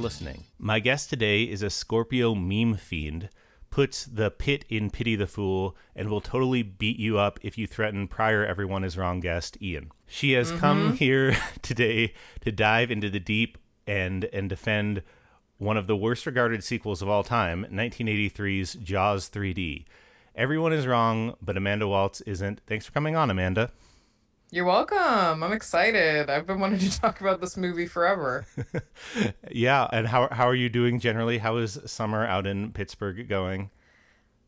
listening. My guest today is a Scorpio meme fiend, puts the pit in Pity the Fool, and will totally beat you up if you threaten prior Everyone is Wrong guest, Ian. She has mm-hmm. come here today to dive into the deep and and defend one of the worst regarded sequels of all time, 1983's Jaws 3D. Everyone is wrong, but Amanda Waltz isn't. Thanks for coming on, Amanda. You're welcome. I'm excited. I've been wanting to talk about this movie forever. Yeah, and how how are you doing generally? How is summer out in Pittsburgh going?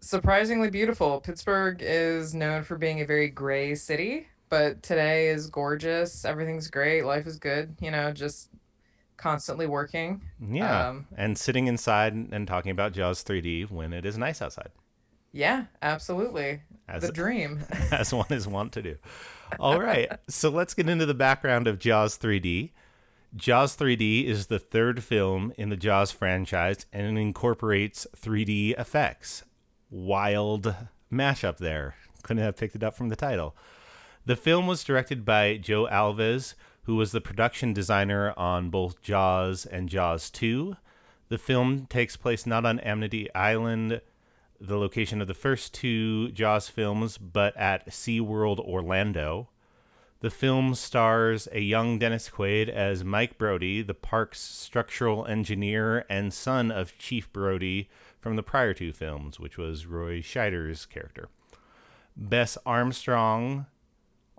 Surprisingly beautiful. Pittsburgh is known for being a very gray city, but today is gorgeous. Everything's great. Life is good. You know, just constantly working. Yeah, Um, and sitting inside and talking about Jaws 3D when it is nice outside, Yeah, absolutely. As- the dream. as one is wont to do. All right, so let's get into the background of Jaws 3D. Jaws 3D is the third film in the Jaws franchise and it incorporates 3D effects. Wild mashup there. Couldn't have picked it up from the title. The film was directed by Joe Alves, who was the production designer on both Jaws and Jaws 2. The film takes place not on Amity Island, the location of the first two Jaws films, but at SeaWorld Orlando. The film stars a young Dennis Quaid as Mike Brody, the park's structural engineer and son of Chief Brody from the prior two films, which was Roy Scheider's character. Bess Armstrong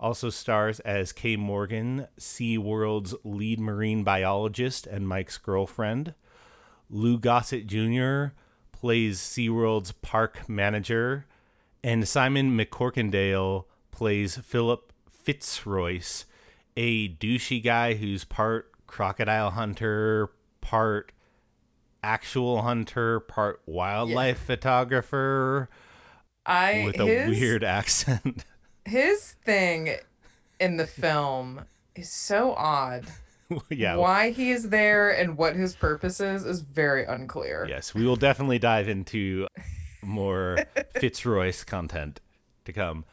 also stars as Kay Morgan, SeaWorld's lead marine biologist and Mike's girlfriend. Lou Gossett Jr. plays SeaWorld's park manager, and Simon MacCorkindale plays Philip Fitzroyce, a douchey guy who's part crocodile hunter, part actual hunter, part wildlife photographer I with a his, weird accent. his thing in the film is so odd. yeah. Why he is there and what his purpose is is very unclear. Yes, we will definitely dive into more Fitzroyce content to come.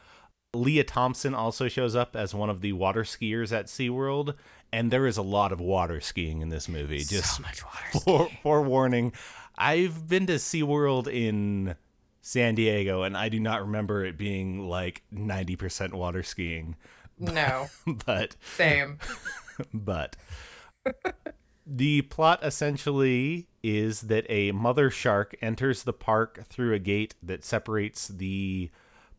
Lea Thompson also shows up as one of the water skiers at SeaWorld, and there is a lot of water skiing in this movie. Just much water. fore, forewarning, I've been to SeaWorld in San Diego, and I do not remember it being like 90% water skiing. No, But same. but the plot essentially is that a mother shark enters the park through a gate that separates the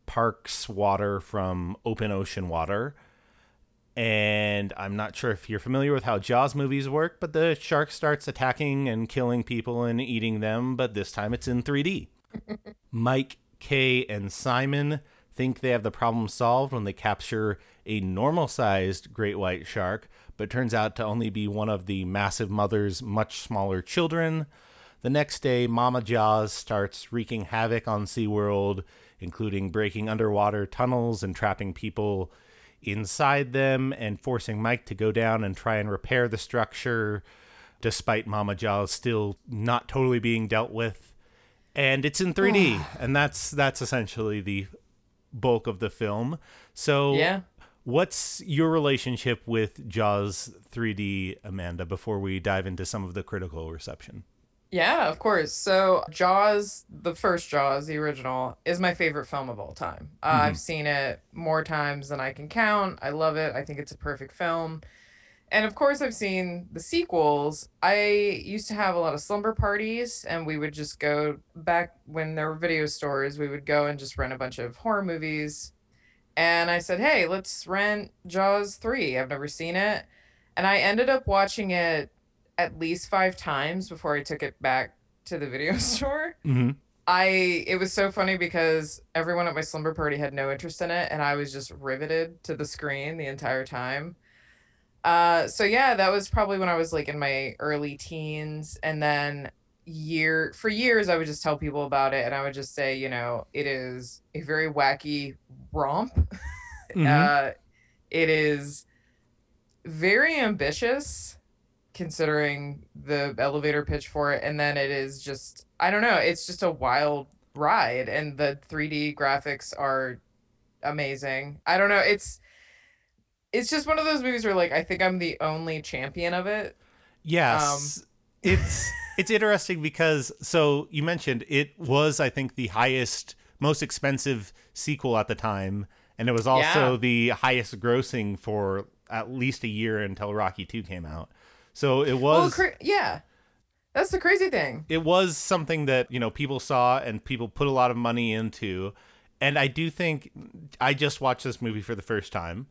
park's water from open ocean water. And I'm not sure if you're familiar with how Jaws movies work, but the shark starts attacking and killing people and eating them, but this time it's in 3D. Mike, Kay, and Simon think they have the problem solved when they capture a normal sized great white shark, but turns out to only be one of the massive mother's much smaller children. The next day, Mama Jaws starts wreaking havoc on SeaWorld, including breaking underwater tunnels and trapping people inside them and forcing Mike to go down and try and repair the structure, despite Mama Jaws still not totally being dealt with. And it's in 3D, and that's that's essentially the bulk of the film. So, Yeah. What's your relationship with Jaws 3D, Amanda? Before we dive into some of the critical reception. Yeah, of course. So, Jaws, the first Jaws, the original, is my favorite film of all time. Uh, I've seen it more times than I can count. I love it. I think it's a perfect film. And of course, I've seen the sequels. I used to have a lot of slumber parties, and we would just go back when there were video stores, we would go and just rent a bunch of horror movies. And I said, hey, let's rent Jaws 3. I've never seen it. And I ended up watching it at least five times before I took it back to the video store. Mm-hmm. I it was so funny because everyone at my slumber party had no interest in it and I was just riveted to the screen the entire time. Uh so yeah, that was probably when I was like in my early teens and then year for years I would just tell people about it and I would just say, you know, it is a very wacky romp. Mhm. Uh it is very ambitious considering the elevator pitch for it and then it is just i don't know it's just a wild ride and the 3d graphics are amazing i don't know it's it's just one of those movies where like I think I'm the only champion of it. Yes. Um, it's it's interesting because so you mentioned it was I think the highest most expensive sequel at the time and it was also Yeah. the highest grossing for at least a year until Rocky 2 came out. So it was Well, cra- yeah, that's the crazy thing. it was something that you know people saw and people put a lot of money into and i do think i just watched this movie for the first time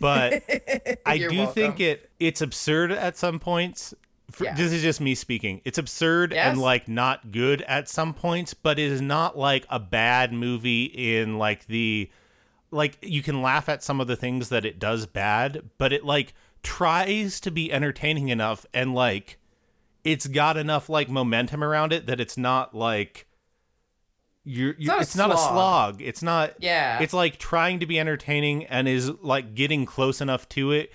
but i do welcome. think it it's absurd at some points For, Yeah. this is just me speaking it's absurd Yes. and like not good at some points but it is not like a bad movie in like the like you can laugh at some of the things that it does bad but it like tries to be entertaining enough and like it's got enough like momentum around it that it's not like you're, you're not a it's not a slog it's not Yeah. it's like trying to be entertaining and is like getting close enough to it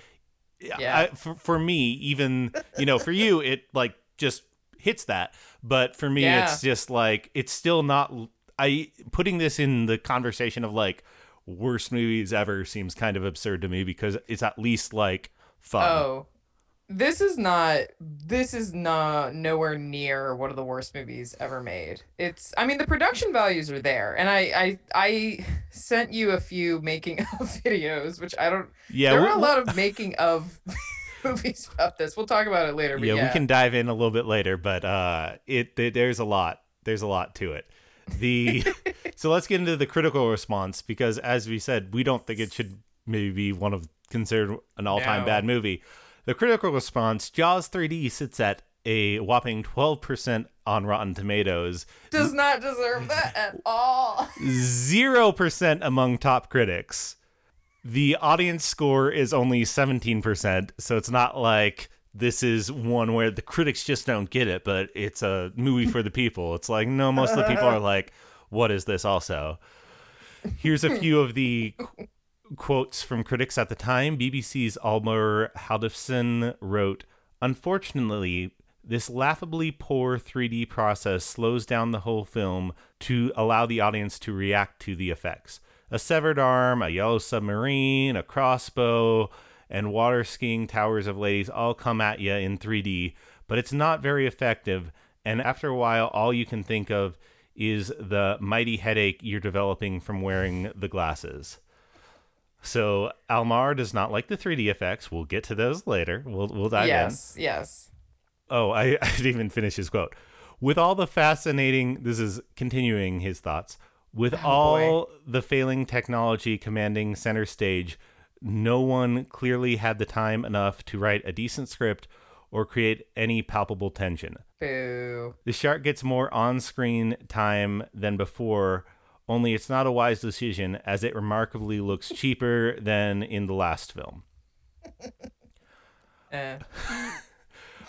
Yeah. I, for, for me even you know for you it like just hits that but for me Yeah. it's just like it's still not i putting this in the conversation of like worst movies ever seems kind of absurd to me because it's at least like fun Oh, this is not. This is not nowhere near one of the worst movies ever made. It's. I mean, the production values are there, and I I I sent you a few making of videos, which I don't. yeah there we- were a lot of making of movies about this. We'll talk about it later. But yeah, yeah, we can dive in a little bit later, but uh, it th- there's a lot. There's a lot to it. The so let's get into the critical response because, as we said, we don't think it should maybe be one of considered an all-time No. bad movie. The critical response: Jaws 3D sits at a whopping 12% on Rotten Tomatoes, Does not deserve that at all. 0% among top critics. The audience score is only 17%, so it's not like this is one where the critics just don't get it, but it's a movie for the people. It's like, no, most of the people are like, what is this also? Here's a few of the quotes from critics at the time. BBC's Almar Haflidason wrote, Unfortunately, this laughably poor 3D process slows down the whole film to allow the audience to react to the effects. A severed arm, a yellow submarine, a crossbow, and water skiing towers of ladies all come at you in 3D, but it's not very effective. And after a while, all you can think of is the mighty headache you're developing from wearing the glasses. So Almar does not like the 3D effects. We'll get to those later. We'll we'll dive in. yes, yes. Oh, I, I didn't even finish his quote. With all the fascinating, this is continuing his thoughts. With oh, all the failing technology commanding center stage, no one clearly had the time enough to write a decent script or create any palpable tension. Boo. The shark gets more on screen time than before, only it's not a wise decision as it remarkably looks cheaper than in the last film. Eh.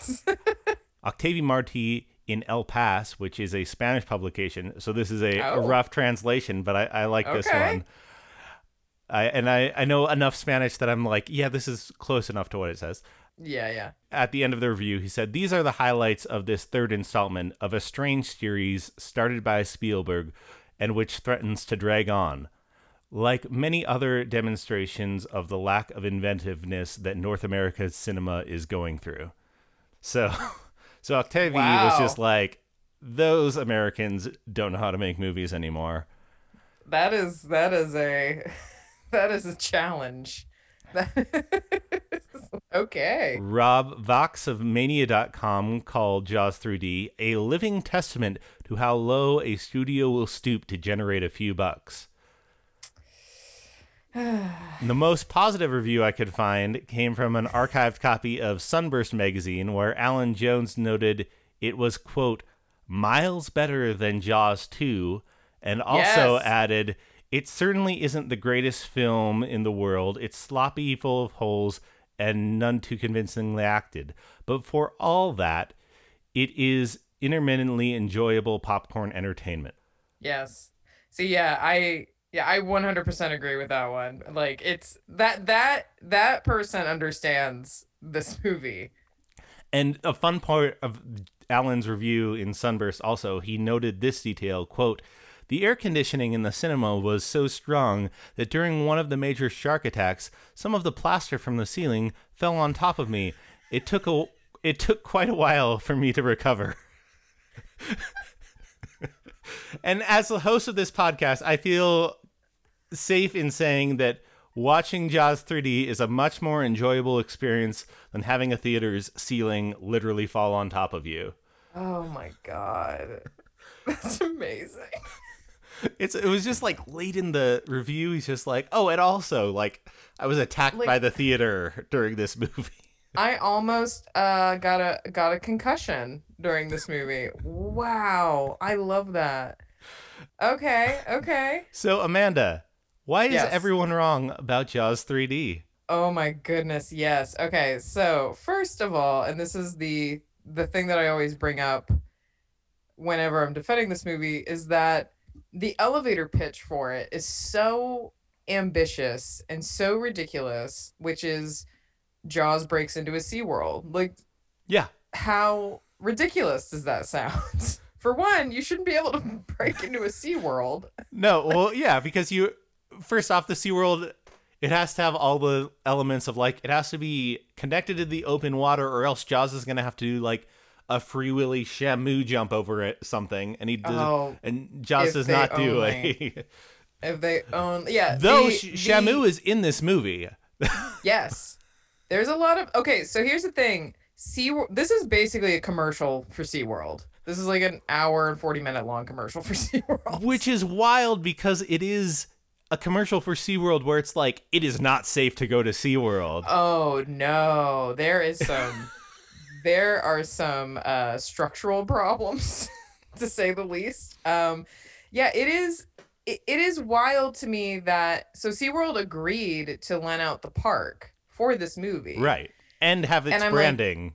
Octavi Martí in El País, which is a Spanish publication. So this is a, a Oh. rough translation, but I, I like this one. I and I, I know enough Spanish that I'm like, yeah, this is close enough to what it says. Yeah, yeah. At the end of the review, he said, These are the highlights of this third installment of a strange series started by Spielberg and which threatens to drag on. Like many other demonstrations of the lack of inventiveness that North America's cinema is going through. So, so Octavi was just like, those Americans don't know how to make movies anymore. That is that is a that is a challenge. okay. Rob Vaux of Mania.com called Jaws 3D a living testament to how low a studio will stoop to generate a few bucks. the most positive review I could find came from an archived copy of Sunburst magazine where Alan Jones noted it was, quote, miles better than Jaws 2, and also Yes. added, it certainly isn't the greatest film in the world. It's sloppy, full of holes, and none too convincingly acted. But for all that, it is intermittently enjoyable popcorn entertainment. Yes. See, yeah, I yeah, I 100% agree with that one. Like it's that that that person understands this movie. And a fun part of Alan's review in Sunburst also, he noted this detail, quote, The air conditioning in the cinema was so strong that during one of the major shark attacks, some of the plaster from the ceiling fell on top of me. It took a it took quite a while for me to recover. and as the host of this podcast, I feel safe in saying that watching Jaws 3D is a much more enjoyable experience than having a theater's ceiling literally fall on top of you. Oh my god. That's amazing. It's it was just like late in the review he's just like, "Oh, and also like I was attacked Like- by the theater during this movie." I almost uh got a got a concussion during this movie. Wow. I love that. Okay, okay. So, Amanda, why is everyone wrong about Jaws 3D? Oh my goodness, yes. Okay, so first of all, and this is the the thing that I always bring up whenever I'm defending this movie is that the elevator pitch for it is so ambitious and so ridiculous, which is Jaws breaks into a SeaWorld. Like Yeah. how ridiculous does that sound? For one, you shouldn't be able to break into a SeaWorld. No, well, yeah, because you first off the SeaWorld it has to have all the elements of like it has to be connected to the open water or else Jaws is going to have to do like a free willy Shamu jump over it something and he does Oh, and if does not do only- it. if they own yeah. Though the- Sh- the- Shamu is in this movie. Yes. There's a lot of okay, so here's the thing. Sea this is basically a commercial for SeaWorld. This is like an hour and 40 minute long commercial for SeaWorld. Which is wild because it is a commercial for SeaWorld where it's like it is not safe to go to SeaWorld. Oh no, there is some there are some uh structural problems to say the least. Um yeah, it is it, it is wild to me that so SeaWorld agreed to lend out the park for this movie. right. And have its And I'm like- branding.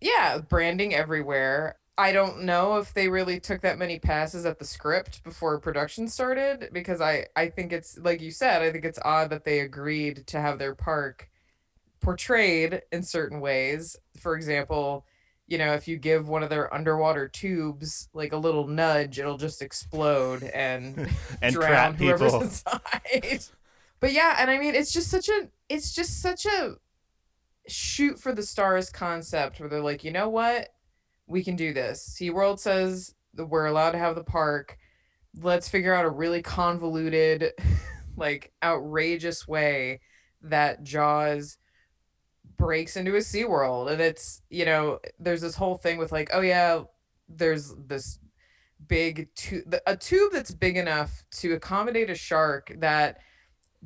yeah, branding everywhere. I don't know if they really took that many passes at the script before production started because I I think it's like you said, I think it's odd that they agreed to have their park portrayed in certain ways. For example, you know, if you give one of their underwater tubes like a little nudge, it'll just explode and and drown trap whoever's people. inside. but yeah, and I mean, it's just such a, it's just such a shoot for the stars concept where they're like, you know what, we can do this. SeaWorld says that we're allowed to have the park. Let's figure out a really convoluted, like outrageous way that Jaws breaks into a SeaWorld. And it's, you know, there's this whole thing with like, oh yeah, there's this big tube, a tube that's big enough to accommodate a shark that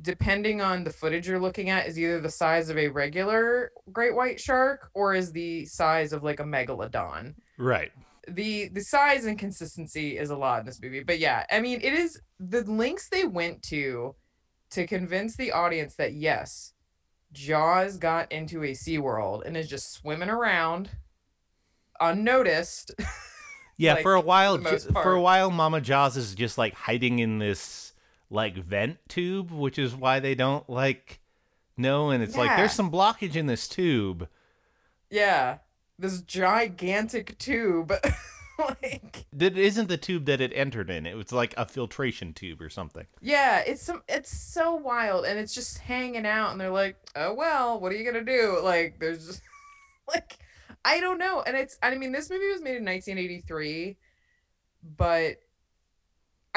depending on the footage you're looking at is either the size of a regular great white shark or is the size of like a megalodon Right. the the size and consistency is a lot in this movie but yeah i mean it is the links they went to to convince the audience that yes jaws got into a Sea World and is just swimming around unnoticed Yeah, like, for a while, J- for a while, Mama Jaws is just like hiding in this like vent tube, which is why they don't like know. And it's like there's some blockage in this tube. yeah this gigantic tube like That isn't the tube that it entered in. It was like a filtration tube or something. Yeah, it's some it's so wild and it's just hanging out and they're like, "Oh well, what are you going to do?" Like there's just like I don't know. And it's I mean this movie was made in 1983, but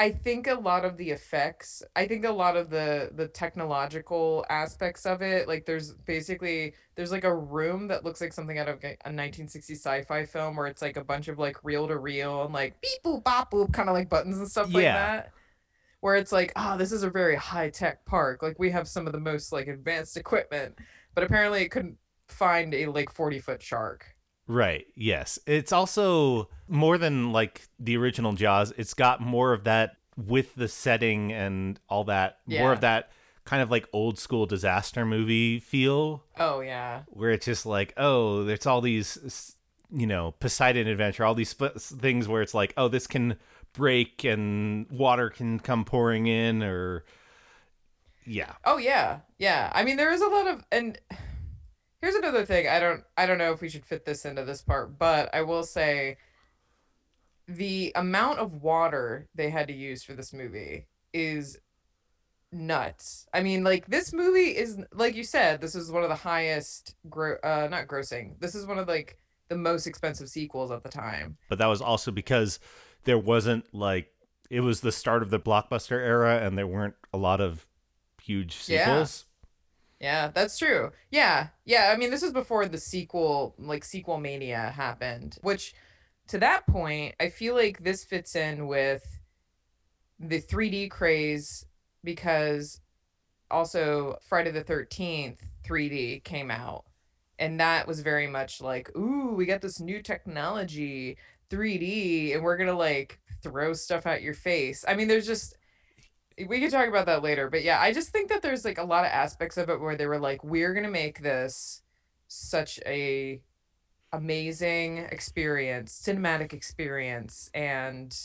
I think a lot of the effects, I think a lot of the the technological aspects of it, like there's basically there's like a room that looks like something out of a 1960 sci-fi film where it's like a bunch of like reel to reel and like beep boop bop boop kind of like buttons and stuff like that. Where it's like, oh, this is a very high tech park. Like we have some of the most like advanced equipment, but apparently it couldn't find a like 40 foot shark. Right. Yes. It's also more than like the original Jaws. It's got more of that with the setting and all that. More of that kind of like old school disaster movie feel Oh yeah. where it's just like, oh, there's all these, you know, Poseidon adventure, all these sp- things where it's like, oh, this can break and water can come pouring in, or yeah, Oh yeah, yeah. I mean, there is a lot of, and here's another thing. I don't, I don't know if we should fit this into this part, but I will say, the amount of water they had to use for this movie is nuts. I mean, like this movie is like you said, this is one of the highest gro- uh not grossing. This is one of like the most expensive sequels at the time. But that was also because there wasn't like it was the start of the blockbuster era and there weren't a lot of huge sequels. Yeah, that's true. Yeah. Yeah, I mean this was before the sequel like sequel mania happened, which to that point, I feel like this fits in with the 3D craze because also Friday the 13th 3D came out. And that was very much like, ooh, we got this new technology, 3D, and we're going to like throw stuff at your face. I mean, there's just, we can talk about that later. But yeah, I just think that there's like a lot of aspects of it where they were like, we're to make this such a amazing experience, cinematic experience, and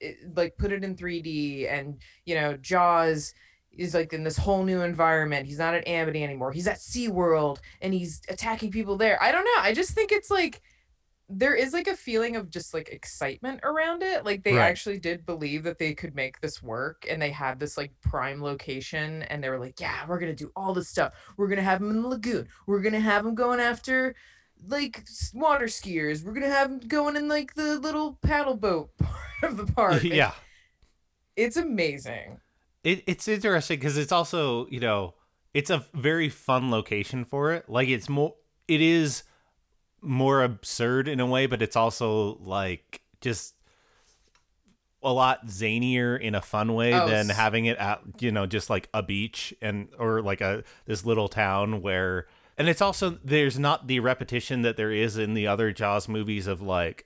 it, like put it in 3D and you know Jaws is like in this whole new environment. He's not at Amity anymore. He's at SeaWorld and he's attacking people there. I don't know. I just think it's like there is like a feeling of just like excitement around it. Like they Right. actually did believe that they could make this work and they had this like prime location and they were like, yeah, we're going to do all this stuff. We're going to have them in the lagoon. We're going to have them going after like water skiers. We're going to have them going in like the little paddle boat part of the park. And yeah. It's amazing. It, it's interesting because it's also you know it's a very fun location for it like it's more it is more absurd in a way but it's also like just a lot zanier in a fun way Oh, than having it at you know just like a beach and or like a this little town where and it's also there's not the repetition that there is in the other jaws movies of like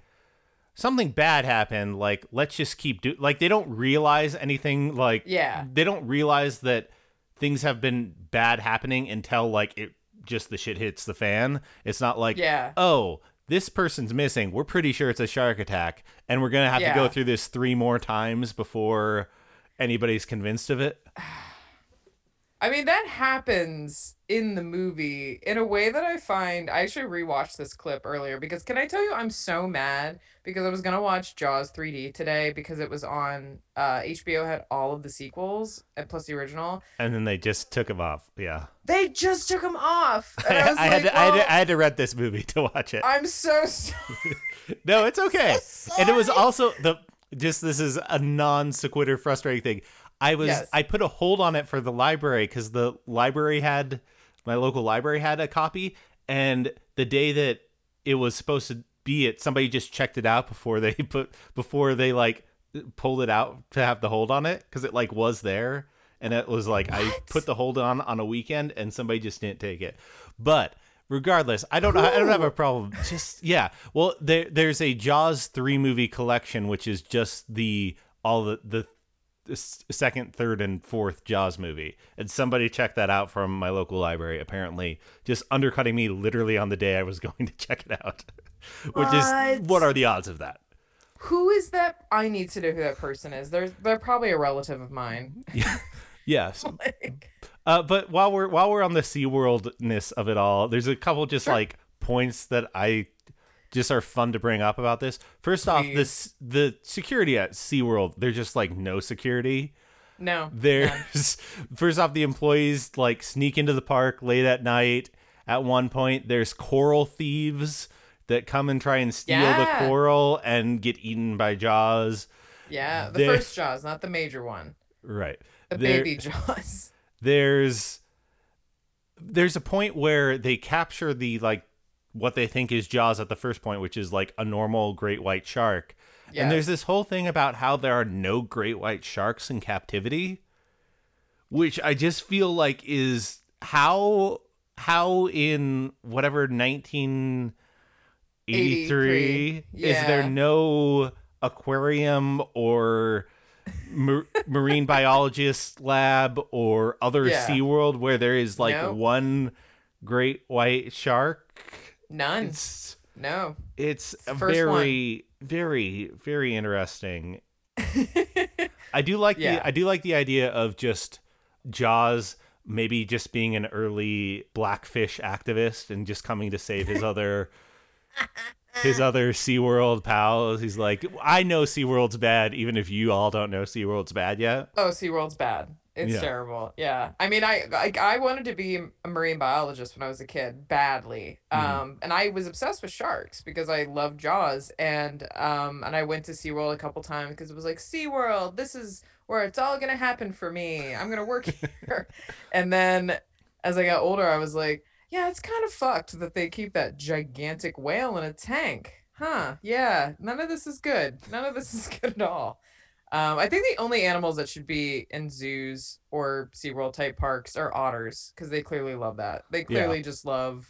something bad happened like let's just keep do like they don't realize anything like Yeah. they don't realize that things have been bad happening until like it just the shit hits the fan. It's not like Yeah. oh this person's missing. We're pretty sure it's a shark attack and we're gonna have to go through this three more times before anybody's convinced of it I mean, that happens in the movie in a way that I find. I actually rewatched this clip earlier because can I tell you, I'm so mad because I was gonna watch Jaws 3D today because it was on uh, HBO had all of the sequels and plus the original. and then they just took them off yeah They just took them off. I, had to, I, had "Oh, to, I had to rent this movie to watch it I'm so sorry. no it's okay and it was also the just this is a non sequitur frustrating thing i was Yes. i put a hold on it for the library because the library had my local library had a copy and the day that it was supposed to be it somebody just checked it out before they put before they like pulled it out to have the hold on it because it like was there and it was like i put the hold on on a weekend and somebody just didn't take it. But regardless i don't i don't have a problem. Just yeah. Well there there's a jaws 3 movie collection which is just the all the the second third and fourth jaws movie and somebody checked that out from my local library apparently just undercutting me literally on the day i was going to check it out which is What? what are the odds of that Who is that? I need to know who that person is. They're they're probably a relative of mine. yes like, Uh, but while we're while we're on the SeaWorldness of it all, there's a couple just Sure. like points that I just are fun to bring up about this. First off, this the security at SeaWorld, there's just like no security. no. none. There's first off the employees like sneak into the park late at night. At one point, there's coral thieves that come and try and steal Yeah. the coral and get eaten by Jaws. Yeah, the There- first Jaws, not the major one. Right. The There- baby Jaws. there's there's a point where they capture the like what they think is jaws at the first point which is like a normal great white shark Yeah. and there's this whole thing about how there are no great white sharks in captivity which i just feel like is how how in whatever 1983 is there no aquarium or mar- marine biologist lab or other Yeah. SeaWorld where there is like one great white shark. None. It's No. it's very very very interesting. I do like Yeah. the I do like the idea of just Jaws maybe just being an early blackfish activist and just coming to save his other his other SeaWorld pals. He's like, I know SeaWorld's bad, even if you all don't know SeaWorld's bad yet. Oh, SeaWorld's bad. It's Yeah. terrible. Yeah. I mean, I like I wanted to be a marine biologist when I was a kid, badly. Mhm. Um, and I was obsessed with sharks because I love Jaws, and um, and I went to SeaWorld a couple times because it was like SeaWorld, this is where it's all gonna happen for me. I'm gonna work here. and then as I got older, I was like, yeah, it's kind of fucked that they keep that gigantic whale in a tank. Huh? Yeah. None of this is good. None of this is good at all. Um, I think the only animals that should be in zoos or SeaWorld type parks are otters because they clearly love that. They clearly just love.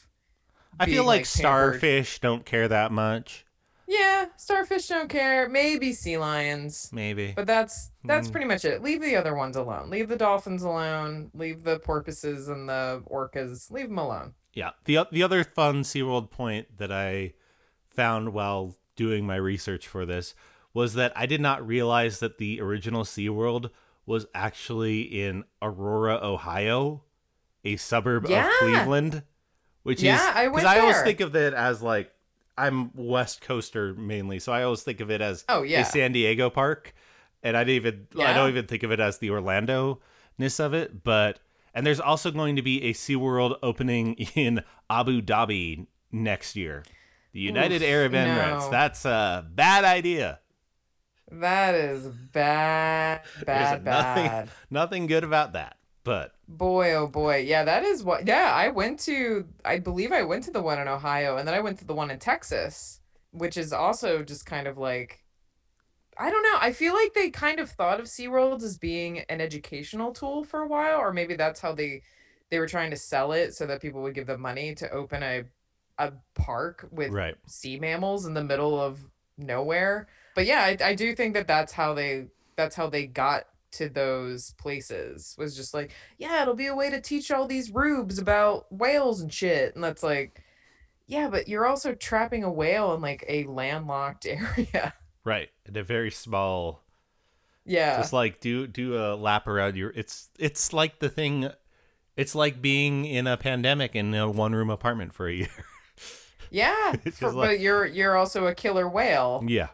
I feel being, like, starfish don't care that much. Yeah, starfish don't care. Maybe sea lions, Maybe. but that's that's Mm. pretty much it. Leave the other ones alone. Leave the dolphins alone. Leave the porpoises and the orcas. Leave them alone. Yeah. The the other fun SeaWorld point that I found while doing my research for this was that I did not realize that the original SeaWorld was actually in Aurora, Ohio, a suburb Yeah. of Cleveland, which Yeah, is I I always think of it as like I'm West Coaster mainly, so I always think of it as Oh yeah. a San Diego park, and I didn't even I don't even think of it as the Orlando ness of it. But and there's also going to be a SeaWorld opening in Abu Dhabi next year, the United Oof, Arab Emirates. no. That's a bad idea. That is bad, bad, nothing- bad. Nothing good about that. But Boy, oh boy. Yeah, that is what. Yeah, I went to, I believe I went to the one in Ohio and then I went to the one in Texas, which is also just kind of like, I don't know. I feel like they kind of thought of SeaWorld as being an educational tool for a while, or maybe that's how they they were trying to sell it so that people would give them money to open a a park with right, sea mammals in the middle of nowhere. But yeah, I, I do think that that's how they that's how they got to those places was just like, yeah, it'll be a way to teach all these rubes about whales and shit. And that's like, yeah, but you're also trapping a whale in like a landlocked area. right, in a very small. yeah. Just like do do a lap around your. It's it's like the thing. It's like being in a pandemic in a one room apartment for a year. yeah. For- like- but you're you're also a killer whale. yeah.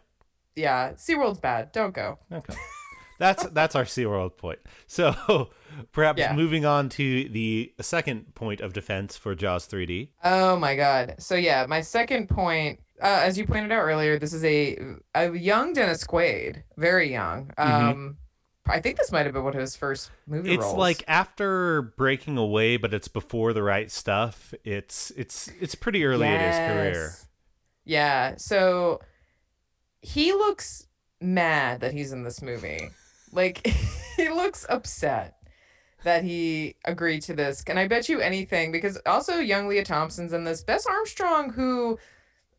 Yeah. SeaWorld's bad. Don't go. Okay. That's that's our SeaWorld point. So perhaps Yeah. moving on to the second point of defense for Jaws 3D. Oh my god. So yeah, my second point, uh, as you pointed out earlier, this is a a young Dennis Quaid, very young. Um, I think this might have been one of his first movie Mm-hmm. It's roles. like after breaking away, but it's before the right stuff. It's it's it's pretty early in his career. Yes. Yeah. So he looks mad that he's in this movie. Like he looks upset that he agreed to this. Can I bet you anything? Because also young Lea Thompson's in this. Bess Armstrong, who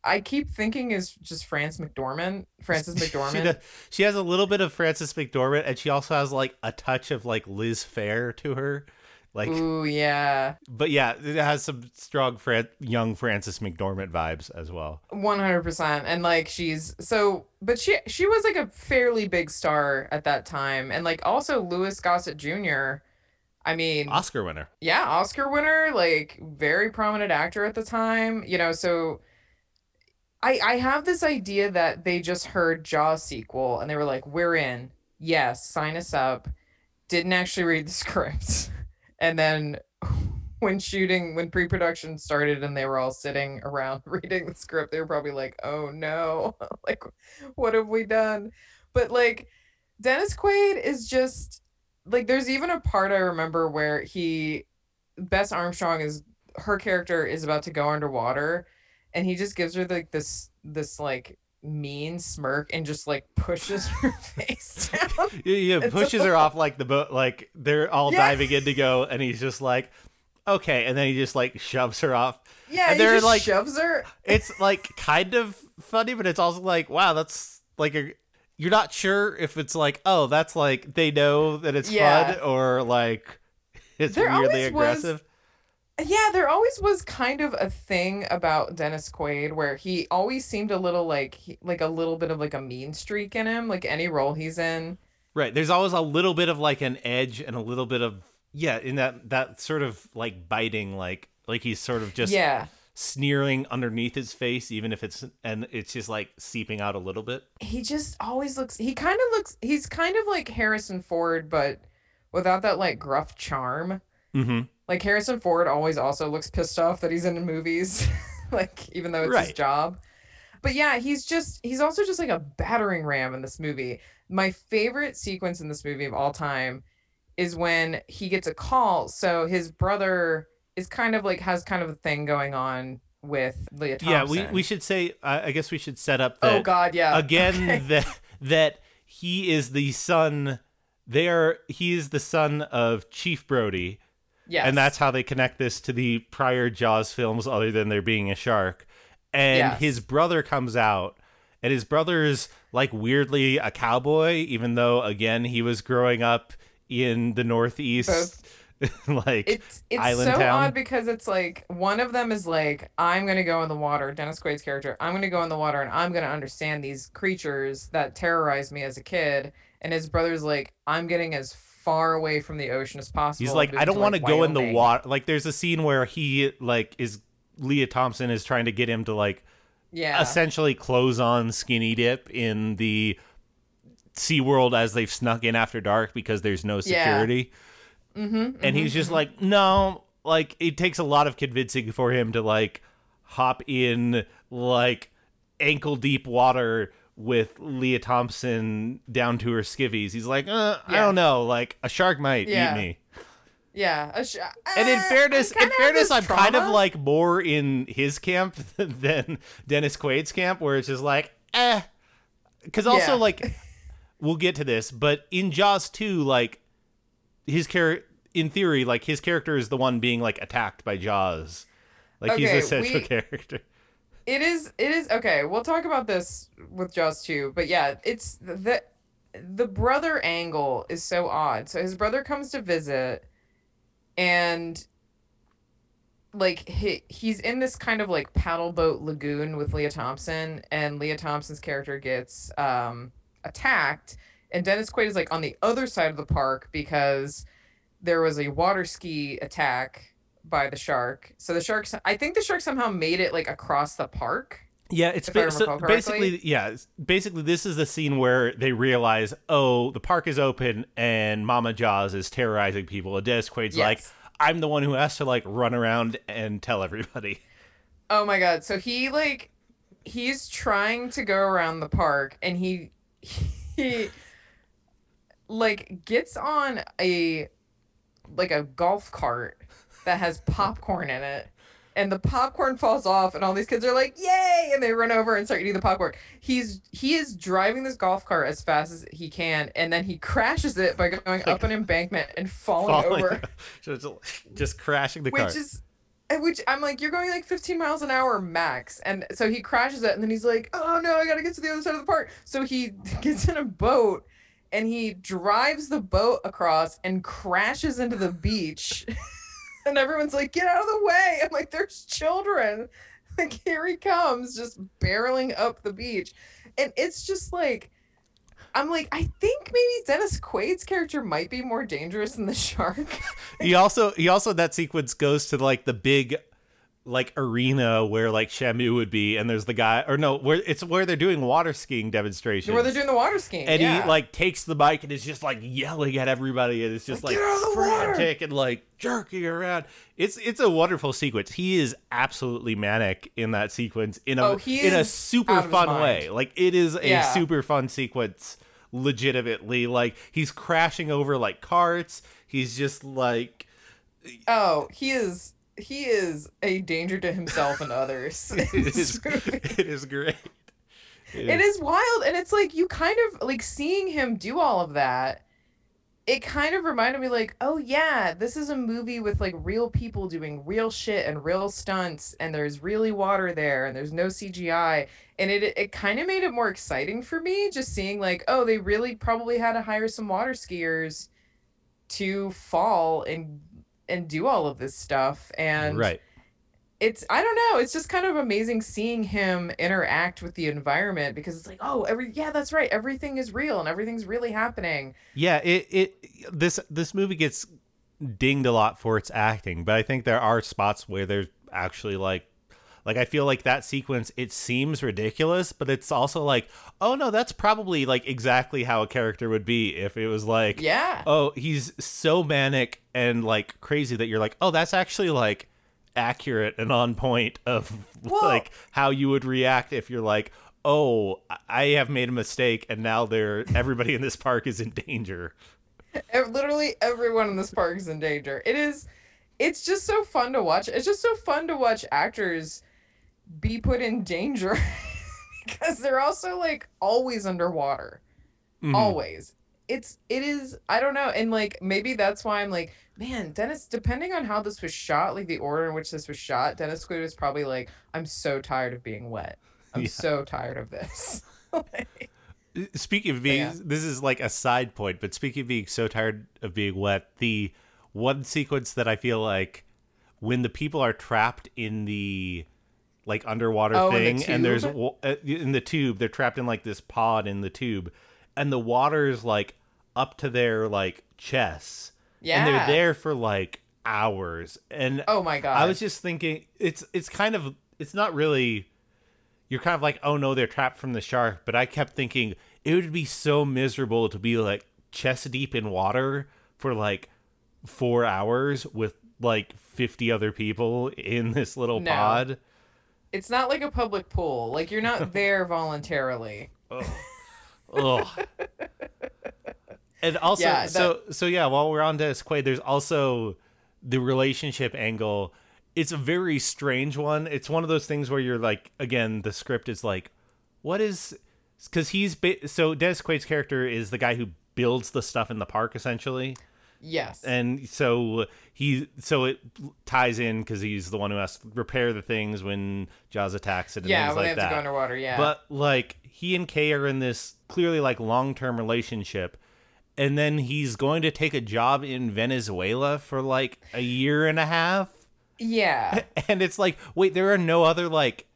I keep thinking is just France McDormand, Frances She, McDormand. does- she has a little bit of Frances McDormand, and she also has like a touch of like Liz Phair to her. Like, Ooh, yeah. but yeah, it has some strong Fran- young Frances McDormand vibes as well. One hundred percent, and like she's so, but she she was like a fairly big star at that time, and like also Louis Gossett Jr. I mean, Oscar winner. yeah, Oscar winner, like very prominent actor at the time, you know. So, I I have this idea that they just heard Jaws sequel and they were like, "We're in, yes, sign us up." Didn't actually read the script, and then when shooting when pre-production started and they were all sitting around reading the script they were probably like oh no. Like what have we done? But like dennis quaid is just like there's even a part i remember where he bess armstrong is her character is about to go underwater and he just gives her like this this like mean smirk and just like pushes her face down Yeah, yeah pushes her off like the boat, like they're all Yeah. diving in to go, and he's just like, okay, and then he just like shoves her off. yeah And he they're, like- shoves her It's like kind of funny, but it's also like, wow, that's like a. You're not sure if it's like, oh, that's like they know that it's Yeah. fun, or like it's There weirdly always was- aggressive. Yeah, there always was kind of a thing about Dennis Quaid where he always seemed a little like he, like a little bit of like a mean streak in him, like any role he's in. Right. There's always a little bit of like an edge and a little bit of yeah, in that that sort of like biting, like like he's sort of just yeah. sneering underneath his face, even if it's and it's just like seeping out a little bit. He just always looks. He kind of looks. He's kind of like Harrison Ford, but without that like gruff charm. Mm-hmm. Like Harrison Ford always also looks pissed off that he's in movies, like even though it's his job. But yeah, he's just he's also just like a battering ram in this movie. My favorite sequence in this movie of all time is when he gets a call. So his brother is kind of like has kind of a thing going on with Lea Thompson. Yeah, we, we should say. I I guess we should set up oh, that Oh God, yeah. again Okay. that that he is the son. They are. He is the son of Chief Brody, yes. and that's how they connect this to the prior Jaws films, other than there being a shark. And Yes. his brother comes out, and his brother's like weirdly a cowboy, even though again he was growing up in the Northeast, like it's it's Island so Town. odd because it's like one of them is like I'm gonna go in the water. Dennis Quaid's character, I'm gonna go in the water and I'm gonna understand these creatures that terrorized me as a kid. And his brother's like, I'm getting as far away from the ocean as possible. He's like, I don't want to like, go in the water. Like, there's a scene where he like is Lea Thompson is trying to get him to like Yeah, essentially close on skinny dip in the SeaWorld as they've snuck in after dark because there's no Yeah. security. mm-hmm, And he's just like, no, like it takes a lot of convincing for him to like hop in like ankle deep water with Lea Thompson down to her skivvies. He's like, uh, I don't know, like a shark might Yeah. eat me. yeah. a sh- And in uh, fairness, in fairness, I'm kind of like more in his camp than Dennis Quaid's camp, where it's just like, eh. Because also, Yeah. like, we'll get to this, but in Jaws 2, like, his character, in theory, like, his character is the one being, like, attacked by Jaws. Like, he's Okay, the central we- character. It is. It is okay. We'll talk about this with Jaws 2. But yeah, it's the the brother angle is so odd. So his brother comes to visit, and like he he's in this kind of like paddle boat lagoon with Lea Thompson, and Lea Thompson's character gets um attacked, and Dennis Quaid is like on the other side of the park because there was a water ski attack by the shark. So the shark, I think the shark somehow made it like across the park. Yeah, it's ba- so basically yeah, basically this is the scene where they realize, oh, the park is open and Mama Jaws is terrorizing people. Dennis Quaid's like, I'm the one who has to like run around and tell everybody. Oh my god! So he like he's trying to go around the park, and he he like gets on a like a golf cart that has popcorn in it. And the popcorn falls off, and all these kids are like, "Yay!" and they run over and start eating the popcorn. He's he is driving this golf cart as fast as he can, and then he crashes it by going up an embankment and falling, Falling- over. just, just crashing the which car. is which I'm like, you're going like 15 miles an hour max, and so he crashes it, and then he's like, oh no, I gotta get to the other side of the park. So he gets in a boat, and he drives the boat across and crashes into the beach, and everyone's like, get out of the way! I'm like, there's children, like here he comes, just barreling up the beach, and it's just like. I'm like, I think maybe Dennis Quaid's character might be more dangerous than the shark. he also he also that sequence goes to like the big like arena where like Shamu would be and there's the guy or no where it's where they're doing water skiing demonstrations. Where they're doing the water skiing. and yeah. he like takes the bike and is just like yelling at everybody and it's just Like, like, "Get out of the water!" frantic and like jerking around. It's it's a wonderful sequence. He is absolutely manic in that sequence in a Oh, in a super out of his fun way. Like it is a Yeah. super fun sequence legitimately. Like he's crashing over like carts. He's just like Oh, he is he is a danger to himself and others. it is it is great. it is wild and it's like you kind of like seeing him do all of that it kind of reminded me like oh yeah this is a movie with like real people doing real shit and real stunts and there's really water there and there's no cgi and it it kind of made it more exciting for me just seeing like oh they really probably had to hire some water skiers to fall and and do all of this stuff and right. it's I don't know, it's just kind of amazing seeing him interact with the environment because it's like, oh, every yeah, that's right, everything is real and everything's really happening. Yeah, it, it this this movie gets dinged a lot for its acting, but I think there are spots where there's actually like Like I feel like that sequence it seems ridiculous, but it's also like, oh no, that's probably like exactly how a character would be if it was like, Yeah. oh, he's so manic and like crazy that you're like, oh, that's actually like accurate and on point of like how you would react if you're like, oh, I have made a mistake and now they're everybody in this park is in danger. Literally everyone in this park is in danger. It is it's just so fun to watch. It's just so fun to watch actors be put in danger because they're also like always underwater. Mhm. Always. It's it is I don't know and like maybe that's why I'm like man Dennis depending on how this was shot like the order in which this was shot Dennis Quaid was probably like I'm so tired of being wet. I'm Yeah. so tired of this. Like, Speaking of being, yeah. this is like a side point, but speaking of being so tired of being wet, the one sequence that I feel like when the people are trapped in the like underwater Oh, in the thing, and there's uh, in the tube, they're trapped in like this pod in the tube, and the water's like up to their like chests, yeah. and they're there for like hours, and Oh my god. I was just thinking it's it's kind of it's not really you're kind of like oh no they're trapped from the shark but I kept thinking it would be so miserable to be like chest deep in water for like 4 hours with like 50 other people in this little No. pod. It's not like a public pool. Like you're not there voluntarily. Oh. Ugh. and also Yeah, so so yeah while we're on Dennis Quaid there's also the relationship angle it's a very strange one it's one of those things where you're like again the script is like what is because he's ba- so Dennis Quaid's character is the guy who builds the stuff in the park essentially Yes. and so he so it ties in because he's the one who has to repair the things when Jaws attacks it and yeah, things when like they have that to go underwater. Yeah. but like he and Kay are in this clearly like long term relationship, and then he's going to take a job in Venezuela for like a year and a half, yeah. and it's like, wait, there are no other like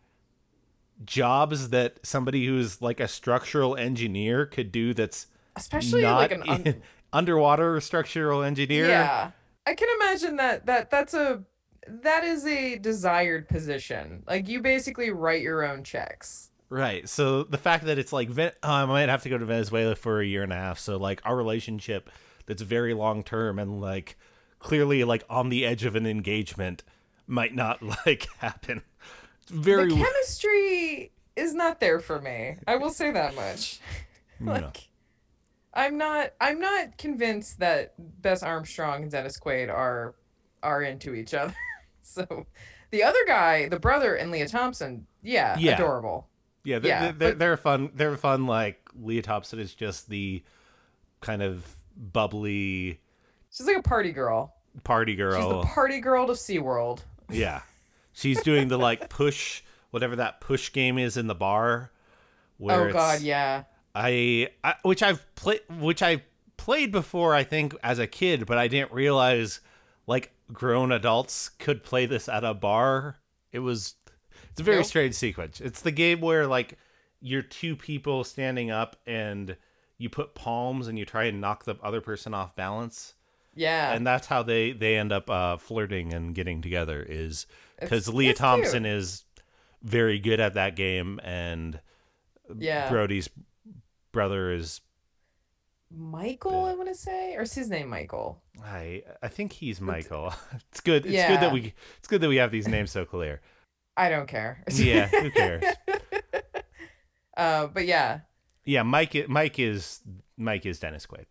jobs that somebody who's like a structural engineer could do that's Especially not like an un- in- underwater structural engineer. Yeah. I can imagine that that that's a that is a desired position. Like you basically write your own checks. Right. So the fact that it's like oh, I might have to go to Venezuela for a year and a half. So like our relationship that's very long term and like clearly like on the edge of an engagement might not like happen. Very the chemistry is not there for me. I will say that much. No. I'm not I'm not convinced that Bess Armstrong and Dennis Quaid are are into each other. so the other guy, the brother and Lea Thompson, yeah, Yeah. adorable. yeah, they're, yeah, they're, but- they're fun. They're fun. Like Lea Thompson is just the kind of bubbly She's like a party girl. party girl. She's the party girl to SeaWorld. yeah, she's doing the like push whatever that push game is in the bar. Oh where Oh god, yeah. I, I which I've played which I played before I think as a kid, but I didn't realize like grown adults could play this at a bar. It was it's a very Nope. strange sequence. It's the game where like you're two people standing up and you put palms and you try and knock the other person off balance. Yeah. And that's how they they end up uh flirting and getting together is cuz Lea Thompson cute. is very good at that game and yeah. Brody's brother is Michael, I want to say, or is his name Michael? I I think he's Michael. It's good. It's good that we it's good that we have these names so clear. I don't care. Yeah, who cares? uh, but yeah. Yeah, Mike Mike is Mike is Dennis Quaid.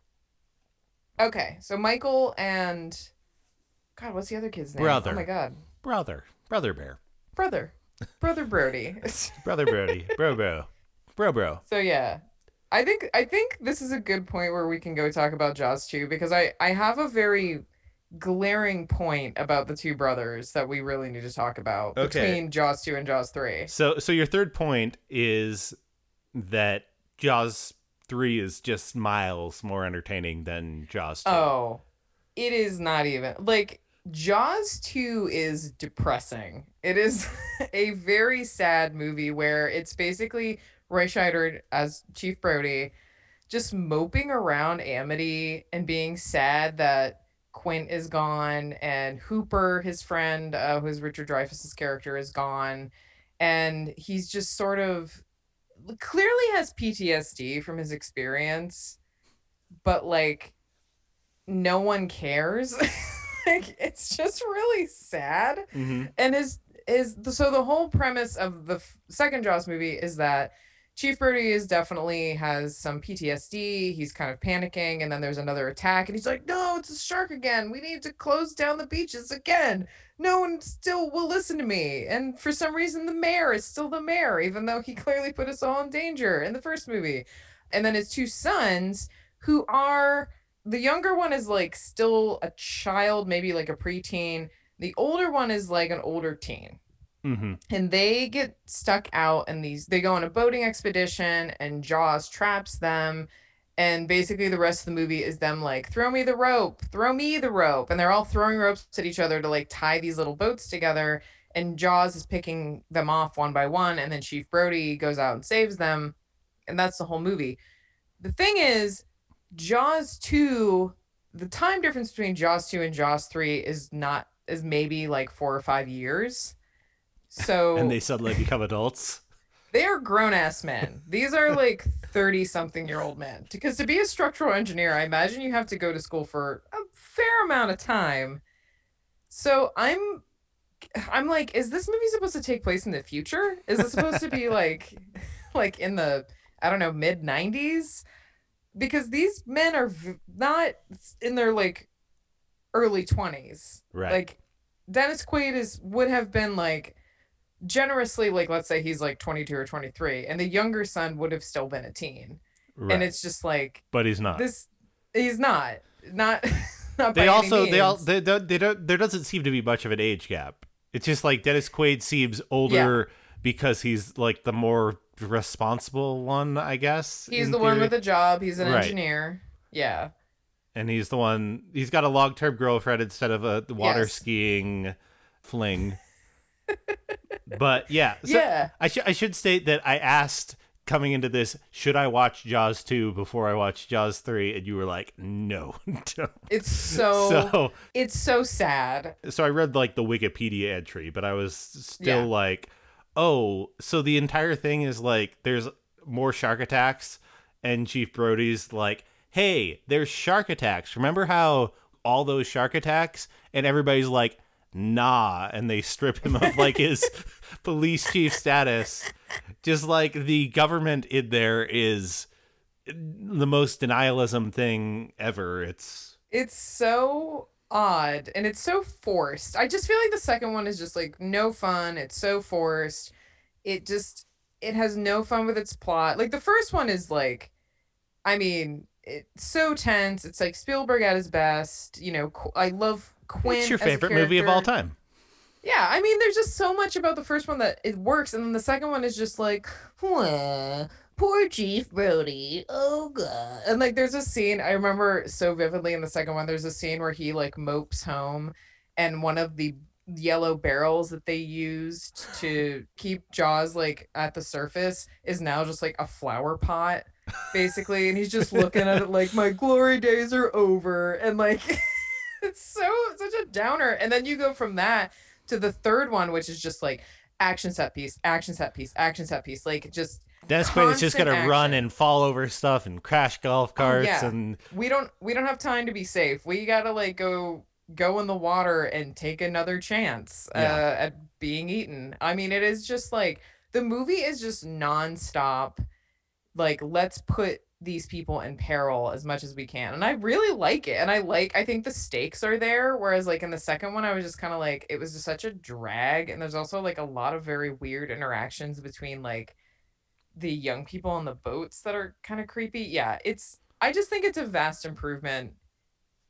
Okay, so Michael and God, what's the other kid's name? Brother. Oh my God, Brother. Brother Bear. brother, brother Brody. Brother Brody. bro bro. Bro bro. so yeah, I think I think this is a good point where we can go talk about Jaws 2 because I I have a very glaring point about the two brothers that we really need to talk about Okay. between Jaws 2 and Jaws 3. So so your third point is that Jaws 3 is just miles more entertaining than Jaws 2. Oh, it is not even like Jaws 2 is depressing. It is a very sad movie where it's basically Roy Scheider as Chief Brody just moping around Amity and being sad that Quint is gone and Hooper, his friend, uh, who's Richard Dreyfuss's character, is gone. and he's just sort of clearly has PTSD from his experience, but like no one cares. like it's just really sad. Mm-hmm. And his is so the whole premise of the f- second Jaws movie is that Chief Brody is definitely has some PTSD. He's kind of panicking, and then there's another attack, and he's like, "No, it's a shark again. We need to close down the beaches again. No one still will listen to me." And for some reason, the mayor is still the mayor, even though he clearly put us all in danger in the first movie. And then his two sons, who are the younger one, is like still a child, maybe like a preteen. The older one is like an older teen Mm-hmm. and they get stuck out and these they go on a boating expedition and jaws traps them. And basically the rest of the movie is them like throw me the rope throw me the rope. And they're all throwing ropes at each other to like tie these little boats together. And jaws is picking them off one by one. And then chief brody goes out and saves them. And that's the whole movie. The thing is jaws 2 the time difference between jaws 2 and jaws 3 is not is maybe like four or five years so And they suddenly become adults. they are grown ass men. These are like 30 something year old men. Because to be a structural engineer, I imagine you have to go to school for a fair amount of time. So I'm I'm like, is this movie supposed to take place in the future? Is it supposed to be like like in the I don't know, mid 90s? Because these men are v- not in their like early 20s. Right. Like Dennis Quaid is would have been like generously like let's say he's like 22 or 23 and the younger son would have still been a teen right. and it's just like but he's not. this he's not not not they also they all they don't they don't there doesn't seem to be much of an age gap. It's just like Dennis Quaid seems older because he's like the more responsible one, I guess. he's the one with a job he's an Right. engineer yeah and he's the one he's got a long term girlfriend instead of a water Yes. skiing fling. But yeah, so yeah I should I should state that I asked coming into this, should I watch Jaws two before I watch Jaws three, and you were like, no, don't. it's so, So it's so sad so I read like the Wikipedia entry, but I was still Yeah. like, oh, so the entire thing is like there's more shark attacks, and Chief Brody's like, hey, there's shark attacks. Remember how all those shark attacks, and everybody's like, nah, and they strip him of like his police chief status. Just like the government in there is the most denialism thing ever. It's it's so odd and it's so forced. I just feel like the second one is just like no fun. It's so forced. It just it has no fun with its plot. Like the first one is like I mean, it's so tense. It's like Spielberg at his best. You know, I love Quint. it's your favorite movie of all time. Yeah, I mean, there's just so much about the first one that it works, and then the second one is just like, "Wah, poor Chief Brody. Oh god. And like, there's a scene I remember so vividly in the second one. There's a scene where he like mopes home, and one of the yellow barrels that they used to keep Jaws like at the surface is now just like a flower pot, basically, and he's just looking at it like, "My glory days are over," and like. It's so such a downer. And then you go from that to the third one, which is just like action set piece, action set piece, action set piece. Like just Dennis Quaid is just gonna run and fall over stuff and crash golf carts yeah. and we don't we don't have time to be safe. We gotta like go go in the water and take another chance uh, at being eaten. I mean, it is just like the movie is just nonstop. Like, let's put these people in peril as much as we can, and I really like it. And I like, I think the stakes are there. Whereas, like in the second one, I was just kind of like, it was just such a drag, and there's also like a lot of very weird interactions between like the young people on the boats that are kind of creepy. Yeah, it's I just think it's a vast improvement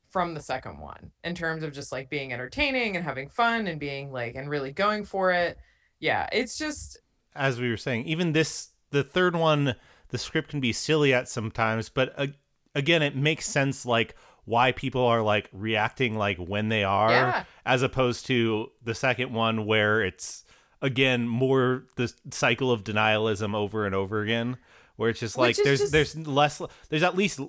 from the second one in terms of just like being entertaining and having fun and being like and really going for it. Yeah, it's just as we were saying, even this the third one, the script can be silly at sometimes, but uh, again, it makes sense like why people are like reacting like when they are, Yeah. as opposed to the second one where it's again more the cycle of denialism over and over again, where it's just like there's just- there's less there's at least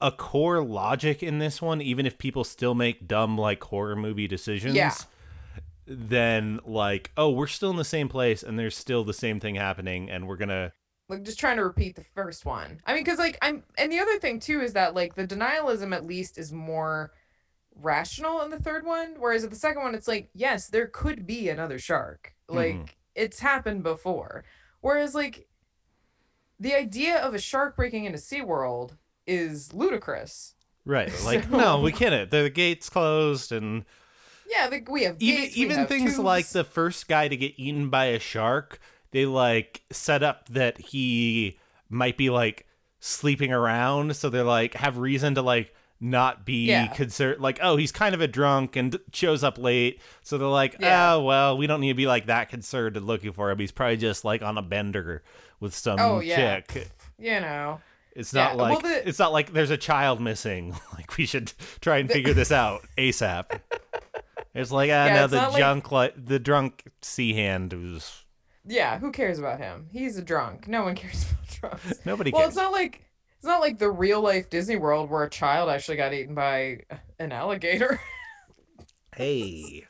a core logic in this one, even if people still make dumb like horror movie decisions. Yeah. than like, oh, we're still in the same place and there's still the same thing happening and we're gonna like just trying to repeat the first one. I mean, because like I'm, and the other thing too is that like the denialism at least is more rational in the third one, whereas at the second one it's like yes, there could be another shark. Like Mhm. it's happened before. Whereas like the idea of a shark breaking into SeaWorld is ludicrous. Right. Like, So- no, we can't. The gates closed and Yeah, like we have even we even things like the first guy to get eaten by a shark, they like set up that he might be like sleeping around, so they're like have reason to like not be Yeah. concerned like oh he's kind of a drunk and shows up late so they're like Yeah. oh well we don't need to be like that concerned and looking for him he's probably just like on a bender with some Oh, yeah. chick you know. it's Yeah, not well, like the- it's not like there's a child missing. Like we should try and figure this out ASAP. It's like ah Yeah, no the not like- junk like the drunk sea hand was Yeah, who cares about him? He's a drunk. No one cares about drunks. nobody Well, cares. it's not like it's not like the real life Disney World where a child actually got eaten by an alligator. hey,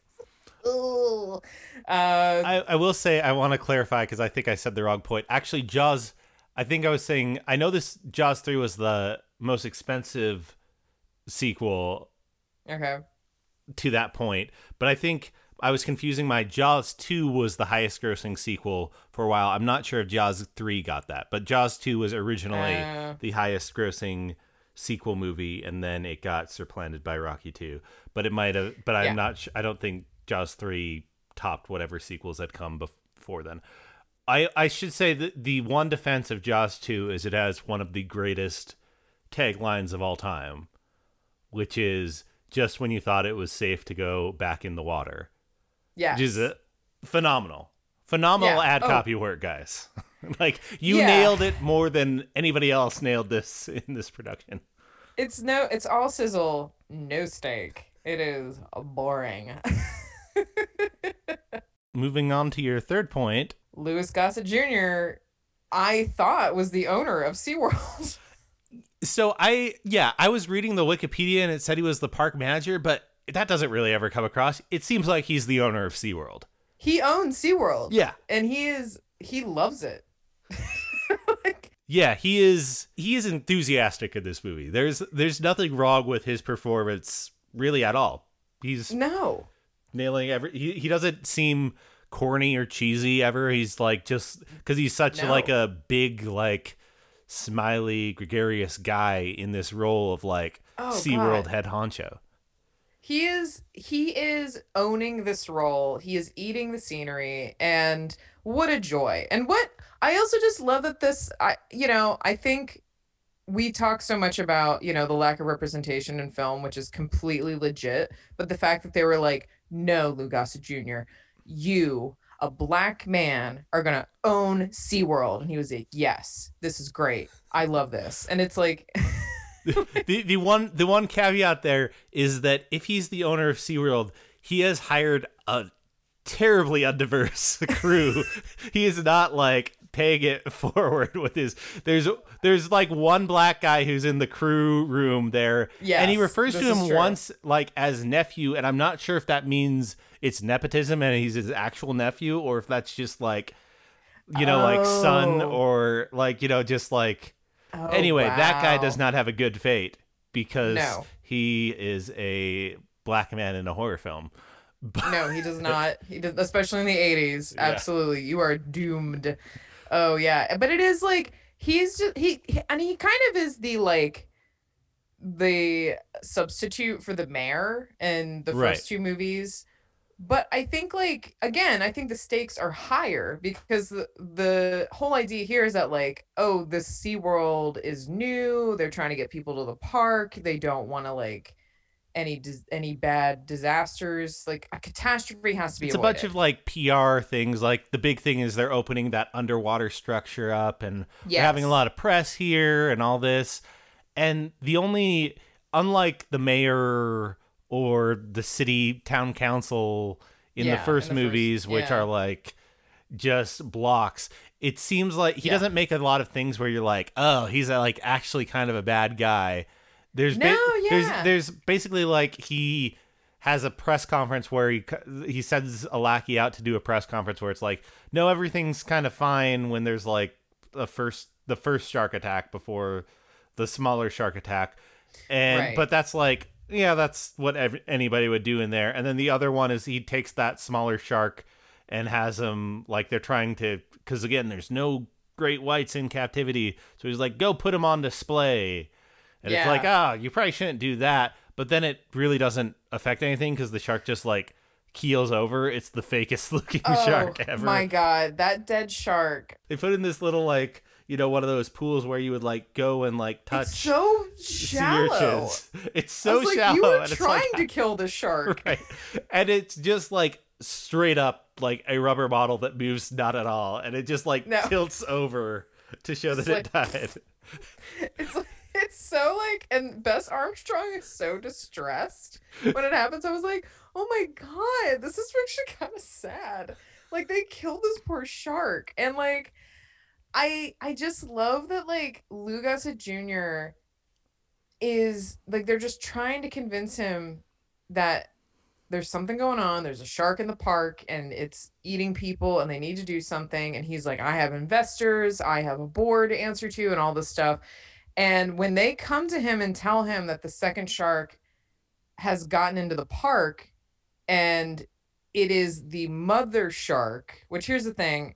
Ooh. Uh, I, I will say I want to clarify because I think I said the wrong point. Actually, Jaws. I think I was saying I know this Jaws three was the most expensive sequel okay. to that point, but I think I was confusing my Jaws 2 was the highest grossing sequel for a while. I'm not sure if Jaws 3 got that, but Jaws 2 was originally Uh. the highest grossing sequel movie and then it got supplanted by Rocky 2. But it might have but I'm Yeah. not sh- I don't think Jaws 3 topped whatever sequels had come before then. I I should say that the one defense of Jaws 2 is it has one of the greatest taglines of all time, which is just when you thought it was safe to go back in the water. Yeah. Which is uh, phenomenal. Phenomenal Yeah. ad Oh. copy work, guys. like you Yeah. nailed it more than anybody else nailed this in this production. It's no. It's all sizzle, no steak. It is boring. Moving on to your third point, Louis Gossett Jr. I thought was the owner of SeaWorld. so I yeah, I was reading the Wikipedia and it said he was the park manager, but that doesn't really ever come across. It seems like he's the owner of SeaWorld. he owns SeaWorld. Yeah. And he is he loves it. like, Yeah, he is he is enthusiastic in this movie. There's there's nothing wrong with his performance really at all. He's no. nailing every he, he doesn't seem corny or cheesy ever. He's like just cuz he's such No. like a big like smiley gregarious guy in this role of like Oh, SeaWorld head honcho. He is he is owning this role. He is eating the scenery and what a joy. And what I also just love that this I you know, I think we talk so much about, you know, the lack of representation in film, which is completely legit, but the fact that they were like, "No, Lou Gossett Jr., you, a black man, are to own SeaWorld." And he was like, "Yes, this is great. I love this." And it's like the the one the one caveat there is that if he's the owner of SeaWorld, he has hired a terribly undiverse crew. he is not like paying it forward with his there's there's like one black guy who's in the crew room there and he refers to him once like as nephew and I'm not sure if that means it's nepotism and he's his actual nephew or if that's just like you know like son Oh. or like you know just like oh, anyway, that guy does not have a good fate because No. he is a black man in a horror film. No, he does not. He does, especially in the eighties. Yeah. Absolutely, you are doomed. Oh yeah, but it is like he's just he, he and he kind of is the like the substitute for the mayor in the Right. first two movies. But I think like again, I think the stakes are higher because the, the whole idea here is that like, oh, the SeaWorld is new. They're trying to get people to the park. They don't want to like any any bad disasters. Like a catastrophe has to be It's a bunch of like PR things. Like the big thing is they're opening that underwater structure up and they're having a lot of press here and all this. And the only, unlike the mayor or the city town council in Yeah, the in first the first- movies, which are like just blocks, it seems like he Yeah. doesn't make a lot of things where you're like, oh, he's uh, like actually kind of a bad guy. There's No, there's yeah. there's basically like he has a press conference where he he sends a lackey out to do a press conference where it's like, no, everything's kind of fine when there's like the first the first shark attack before the smaller shark attack, and Right. but that's like yeah, that's what ev- anybody would do in there. And then the other one is he takes that smaller shark and has him like they're trying to because again, there's no great whites in captivity, so he's like, go put him on display. And it's like, ah, you probably shouldn't do that. But then it really doesn't affect anything because the shark just like keels over. It's the fakest looking shark ever. Oh my god, that dead shark. They put in this little like you know one of those pools where you would like go and like touch It's so shallow. It's so like, shallow. you were and it's trying like, to kill the shark. right, and it's just like straight up like a rubber bottle that moves not at all, and it just like No. tilts over to show that It's it died. It's like, it's so like, and Bess Armstrong is so distressed when it happens. I was like, oh my god, this is actually kind of sad. Like they killed this poor shark, and like, I I just love that like Lou Gossett Jr. is like they're just trying to convince him that there's something going on. There's a shark in the park and it's eating people and they need to do something. And he's like, I have investors, I have a board to answer to, and all this stuff. And when they come to him and tell him that the second shark has gotten into the park and it is the mother shark, which here's the thing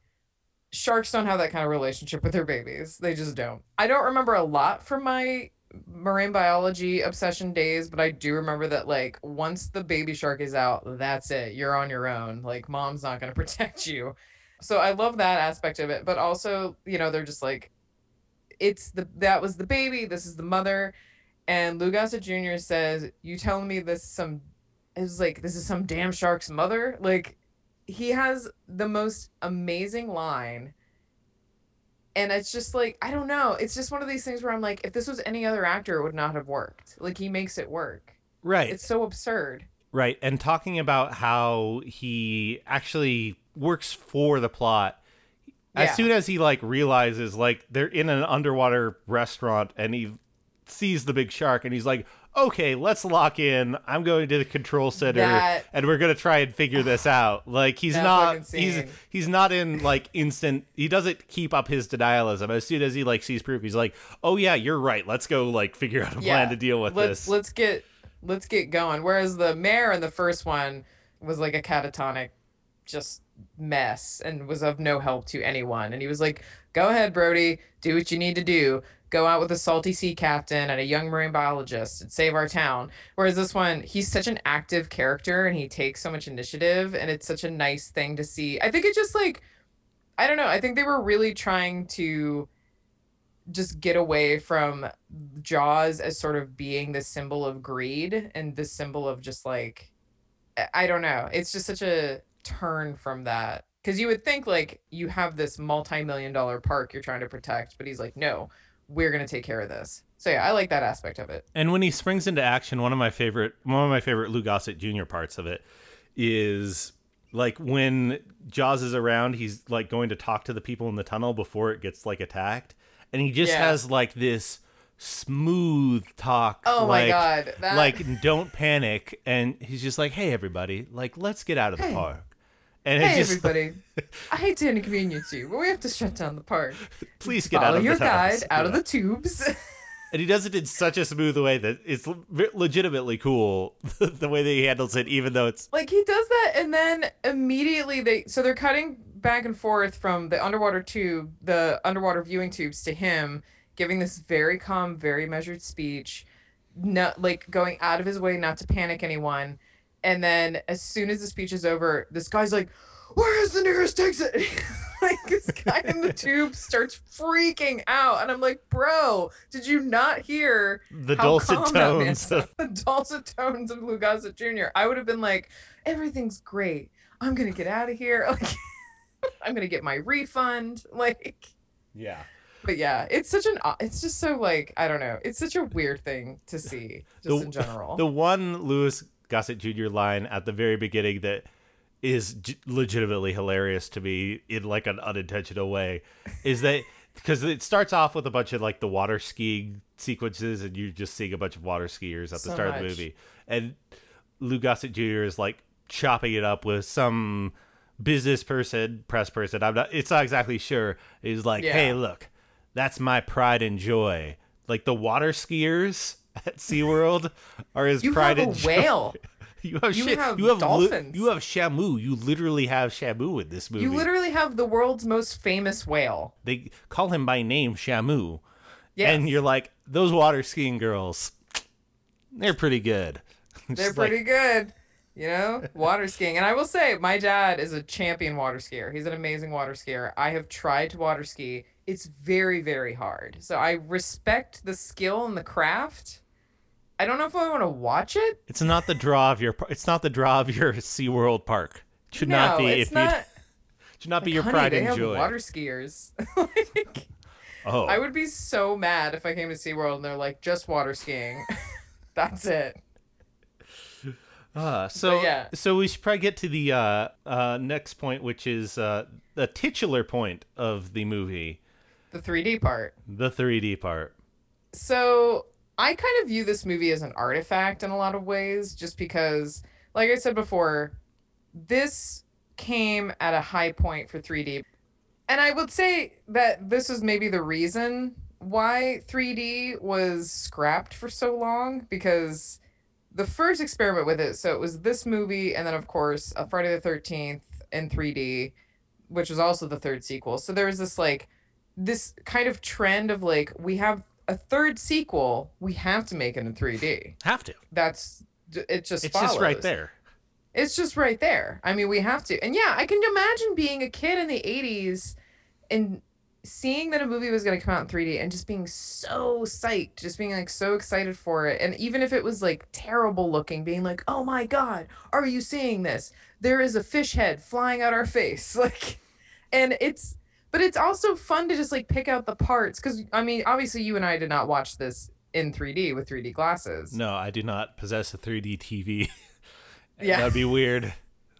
sharks don't have that kind of relationship with their babies. They just don't. I don't remember a lot from my marine biology obsession days, but I do remember that like once the baby shark is out, that's it. You're on your own. Like mom's not going to protect you. So I love that aspect of it, but also, you know, they're just like it's the that was the baby, this is the mother. And Lou Gossett Jr. says, "You telling me this some is like this is some damn shark's mother?" Like he has the most amazing line and it's just like i don't know it's just one of these things where i'm like if this was any other actor it would not have worked like he makes it work Right. it's so absurd Right. And talking about how he actually works for the plot. As soon as he like realizes like they're in an underwater restaurant and he sees the big shark and he's like, "Okay, let's lock in. I'm going to the control center That- and we're going to try and figure this out." Like he's not he's he's not in like instant he doesn't keep up his denialism. As soon as he like sees proof, he's like, "Oh yeah, you're right. Let's go like figure out a plan to deal with let's this." let's get let's get going whereas the mayor in the first one was like a catatonic just mess and was of no help to anyone and he was like go ahead brody do what you need to do go out with a salty sea captain and a young marine biologist and save our town whereas this one he's such an active character and he takes so much initiative and it's such a nice thing to see i think it just like i don't know i think they were really trying to just get away from Jaws as sort of being the symbol of greed and the symbol of just like I- don't know. It's just such a turn from that. Cuz you would think like you have this multi-million dollar park you're trying to protect, but he's like, "No, we're going to take care of this." So yeah, I like that aspect of it. And when he springs into action, one of my favorite one of my favorite Lou Gossett Jr. parts of it is like when Jaws is around, he's like going to talk to the people in the tunnel before it gets like attacked, and he just Yeah. has like this smooth talk. Oh my God, that- Like don't panic, and he's just like, "Hey everybody, like let's get out of the Hey. park." And Hey just everybody. I hate to inconvenience you, but we have to shut down the park. please get Follow out of your the tunnels." guide out of the tubes. And he does it in such a smooth way that it's legitimately cool the way that he handles it, even though it's like he does that and then immediately they so they're cutting back and forth from the underwater tube the underwater viewing tubes to him giving this very calm very measured speech not like going out of his way not to panic anyone and then as soon as the speech is over this guy's like where is the nearest exit like this guy in the tube starts freaking out and i'm like bro did you not hear the dulcet calm that man tones the dulcet tones of Lou Gossett Jr. I would have been like, everything's great. I'm gonna get out of here. Like, I'm gonna get my refund. Like, yeah. but yeah, it's such an. It's just so like I don't know. It's such a weird thing to see just The- in general. The one Louis Gossett Jr. line at the very beginning that is j- legitimately hilarious to me in like an unintentional way is that because it starts off with a bunch of like the water skiing sequences and you're just seeing a bunch of water skiers at the So start of the movie and Lou Gossett Jr. is like chopping it up with some business person, press person. I'm not. It's not exactly sure. He's like, Yeah. hey, look, that's my pride and joy. Like the water skiers at SeaWorld are his You pride have a and joy. whale. You have You have you have li- dolphins. you have Shamu. You literally have Shamu in this movie. You literally have the world's most famous whale. they call him by name Shamu, Yes. and you're like, those water skiing girls, they're pretty good. They're Just like- pretty good. You know, water skiing. And I will say, my dad is a champion water skier. He's an amazing water skier. I have tried to water ski. It's very, very hard. So I respect the skill and the craft. I don't know if I want to watch it. It's not the draw of your. It's not the draw of your SeaWorld park. It should no, not be. it's if not. should not be your Honey, pride and joy. water skiers. like, oh, I would be so mad if I came to SeaWorld and they're like, just water skiing. That's it. Uh, so yeah. so we should probably get to the uh, uh, next point, which is uh, the titular point of the movie, The 3D part. the 3D part. So I kind of view this movie as an artifact in a lot of ways, just because, like I said before, this came at a high point for 3D. And I would say that this is maybe the reason why 3D was scrapped for so long, because the first experiment with it, so it was this movie, and then, of course, a Friday the 13th in 3D, which was also the third sequel. So there was this, like, this kind of trend of like we have a third sequel we have to make it in 3d Have to. that's it just It's just right there. it's just right there. I mean we have to. And yeah i can imagine being a kid in the 80s and seeing that a movie was going to come out in 3d and just being so psyched just being like so excited for it. And even if it was like terrible looking being like oh my god are you seeing this? There is a fish head flying out our face. Like and it's but it's also fun to just like pick out the parts because i mean obviously you and i did not watch this in 3d with 3d glasses No, I do not possess a 3D TV. Yeah. that'd be weird.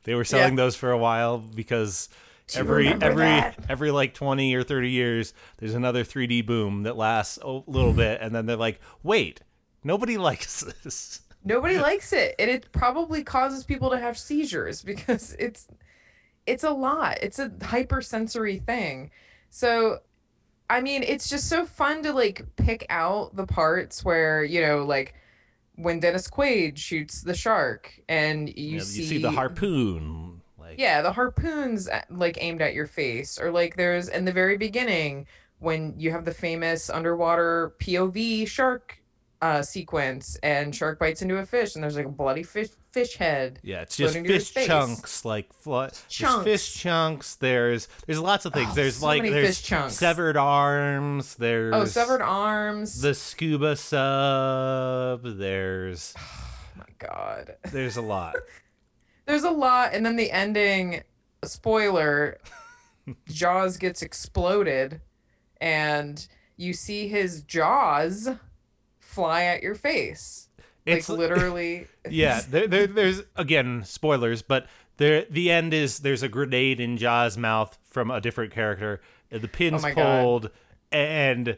They were selling those for a while because every every that? every like 20 or 30 years there's another 3D boom that lasts a little bit and then they're like, "Wait, nobody likes this." Nobody likes it, and it probably causes people to have seizures because it's it's a lot. It's a hypersensory thing. So, I mean, it's just so fun to like pick out the parts where you know, like when Dennis Quaid shoots the shark, and you, know, see, you see the harpoon like yeah, the harpoons uh, like aimed at your face, or like there's in the very beginning when you have the famous underwater POV shark uh, sequence, and shark bites into a fish, and there's like a bloody fish fish head. Yeah, it's just floating to his fish chunks, like there's Chunks. fish chunks. There's there's lots of things. Oh, there's so like there's fish chunks. severed arms. There's Oh, severed arms. the scuba sub. There's oh my god. there's a lot. There's a lot, and then the ending. Spoiler: Jaws gets exploded, and you see his jaws fly at your face. It's like literally. yeah. There, there there's again spoilers, but there the end is there's a grenade in Jaws' mouth from a different character. The pin's Oh my God. pulled and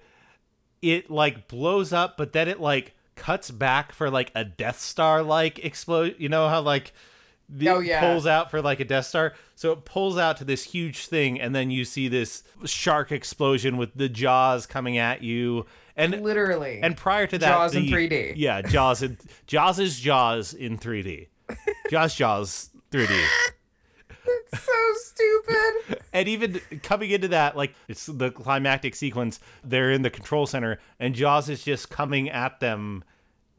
it like blows up, but then it like cuts back for like a Death Star like explode. You know how like the, Oh, yeah. pulls out for like a Death Star. So it pulls out to this huge thing, and then you see this shark explosion with the jaws coming at you. And literally. and prior to that, Jaws in 3D. Yeah, Jaws in Jaws is Jaws in 3D. Jaws Jaws 3D. It's so stupid. And even coming into that, like it's the climactic sequence, they're in the control center, and Jaws is just coming at them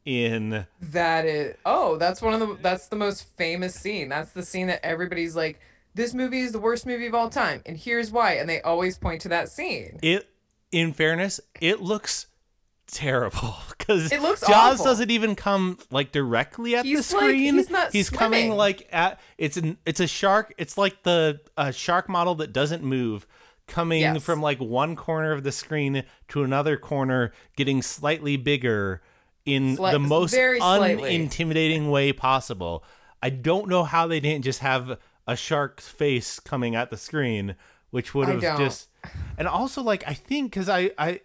in That is oh, that's one of the that's the most famous scene. That's the scene that everybody's like, this movie is the worst movie of all time, and here's why. And they always point to that scene. it. In fairness, it looks terrible because It looks Jaws awful. doesn't even come like directly at He's the like- screen. he's not coming like at it's an it's a shark. It's like the a shark model that doesn't move, coming Yes. from like one corner of the screen to another corner, getting slightly bigger in Slight- the most unintimidating way possible. I don't know how they didn't just have a shark's face coming at the screen, which would have just and also like I think because I I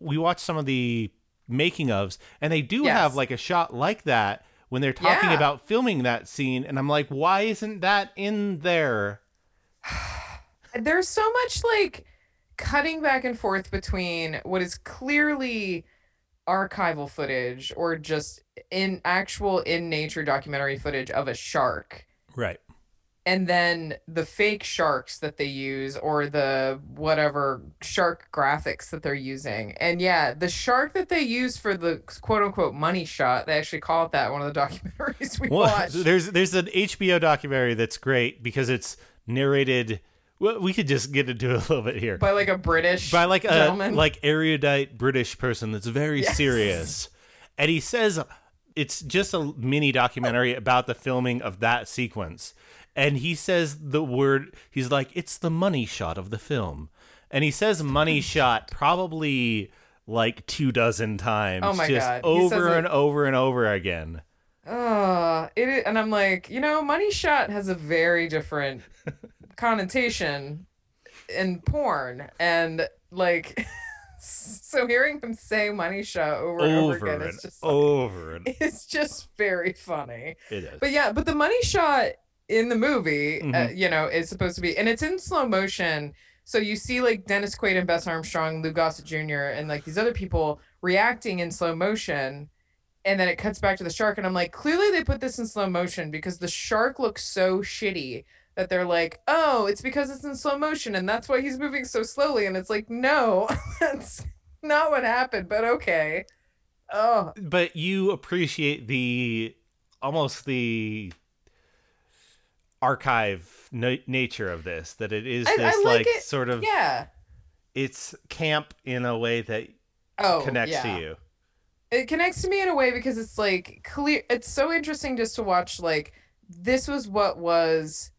we watched some of the making ofs and they do Yes. have like a shot like that when they're talking Yeah. about filming that scene and I'm like, why isn't that in there? there's so much like cutting back and forth between what is clearly archival footage or just in actual in nature documentary footage of a shark Right. And then the fake sharks that they use or the whatever shark graphics that they're using. And yeah the shark that they use for the quote unquote money shot they actually call it that one of the documentaries we Well, watched. there's there's an HBO documentary that's great because it's narrated. Well, we could just get into it a little bit here. By like a british by like a gentleman? like erudite British person that's very Yes. serious, and he says it's just a mini documentary about the filming of that sequence, and he says the word he's like it's the money shot of the film, and he says money shot probably like two dozen times, Oh my just God. Over it- and over and over again. Uh, it and I'm like, you know, money shot has a very different connotation in porn, and like, so hearing him say money shot over and over, over again and is just like, over and it's just very funny. it is. But yeah, but the money shot in the movie, uh, Mhm. you know, is supposed to be, and it's in slow motion. So you see like Dennis Quaid and Bess Armstrong, Lou Gossett Jr., and like these other people reacting in slow motion. And then it cuts back to the shark, and I'm like, clearly they put this in slow motion because the shark looks so shitty that they're like, oh, it's because it's in slow motion, and that's why he's moving so slowly. And it's like, no, that's not what happened, but okay. Oh, but you appreciate the almost the archive na- nature of this that it is I- I this like like it. sort of yeah. it's camp in a way that Oh, connects yeah. to you it connects to me in a way because it's like clear it's so interesting just to watch like this was what was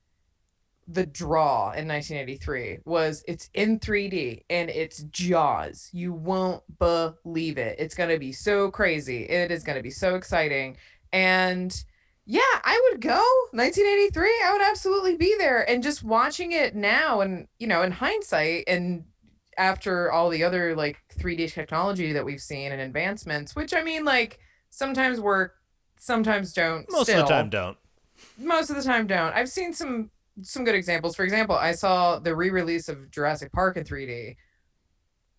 the draw in 1983 was it's in 3D and it's Jaws. You won't believe it. It's going to be so crazy. It is going to be so exciting. And yeah, I would go 1983. I would absolutely be there and just watching it now and you know, in hindsight and after all the other like 3D technology that we've seen and advancements, which I mean like sometimes work, sometimes don't. most still of the time don't most of the time don't. I've seen some some good examples. For example, I saw the re-release of Jurassic Park in 3D.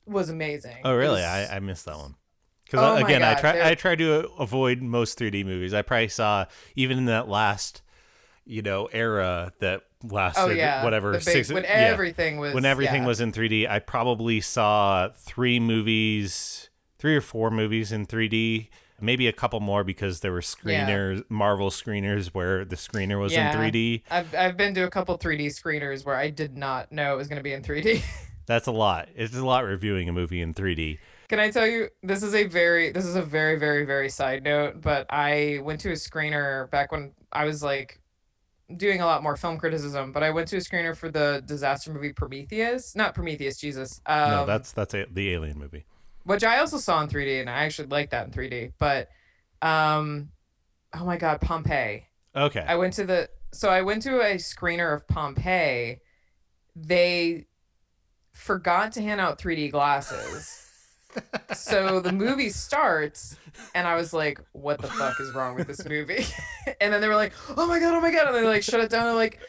Was amazing. oh really was- i, I missed that one because Oh again i God, try they're- i try to avoid most 3d movies i probably saw even in that last you know era that lasted oh yeah, whatever big- six when yeah. everything was when everything yeah. was in 3D, I probably saw three movies, three or four movies in 3D, maybe a couple more because there were screeners, Marvel screeners where the screener was in 3D. I've I've been to a couple 3D screeners where I did not know it was going to be in 3D. That's a lot. It's a lot reviewing a movie in 3D. Can I tell you this is a very this is a very very very side note, but I went to a screener back when I was like doing a lot more film criticism, but I went to a screener for the disaster movie Prometheus, not Prometheus, Jesus. Um, no, that's that's a, the Alien movie. which I also saw in 3D, and I actually like that in 3D. But, um, oh my God, Pompeii. Okay. I went to the so I went to a screener of Pompeii. They forgot to hand out 3D glasses. So the movie starts and I was like, what the fuck is wrong with this movie? and then they were like, oh my god, oh my god, and they like shut it down. They're like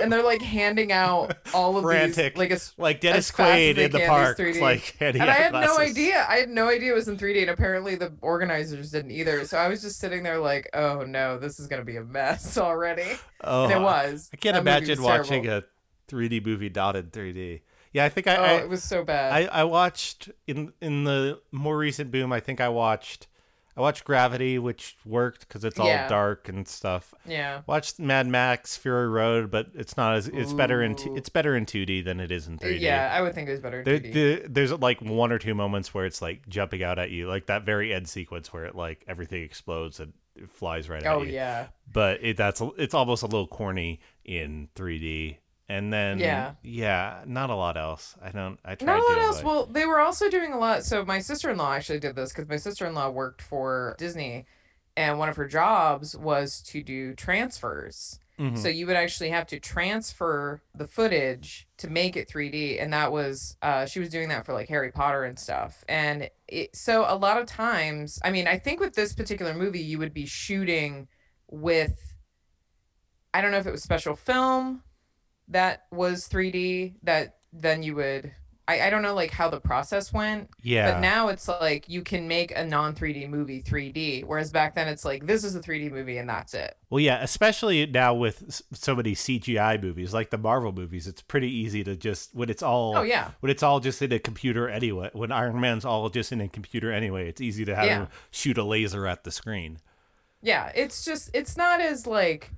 and they're like handing out all of Frantic. these like it's like Dennis as Quaid in the park, like handing and I had no idea. I had no idea it was in 3D, and apparently the organizers didn't either. So I was just sitting there like, "Oh no, this is gonna be a mess already." Oh, and it oh, was. I can't That imagine watching terrible. a 3D movie in 3D. Yeah, I think I, Oh, I it was so bad. I, I watched in in the more recent boom. I think I watched I watched Gravity, which worked because it's all Yeah. dark and stuff. yeah. Watched Mad Max Fury Road, but it's not as it's better in t- it's better in 2D than it is in 3D. Yeah, I would think it was better in There, 2D. there- there's like one or two moments where it's like jumping out at you, like that very end sequence where it like everything explodes and it flies right oh at you. yeah. But it that's it's almost a little corny in 3D. And then Yeah. yeah, not a lot else. I don't. I tried Not a lot else. avoid- Well, they were also doing a lot. So my sister in law actually did this because my sister in law worked for Disney, and one of her jobs was to do transfers. Mhm. So you would actually have to transfer the footage to make it 3D, and that was uh, she was doing that for like Harry Potter and stuff. And it, so a lot of times, I mean, I think with this particular movie, you would be shooting with, I don't know if it was special film that was 3D that then you would. I, I don't know like how the process went, yeah. but now it's like you can make a non 3D movie 3D, whereas back then it's like this is a 3D movie and that's it. Well, yeah, especially now with so many CGI movies, like the Marvel movies, it's pretty easy to just when it's all Oh yeah. when it's all just in a computer anyway. When Iron Man's all just in a computer anyway, it's easy to have Yeah. him shoot a laser at the screen. Yeah, it's just it's not as like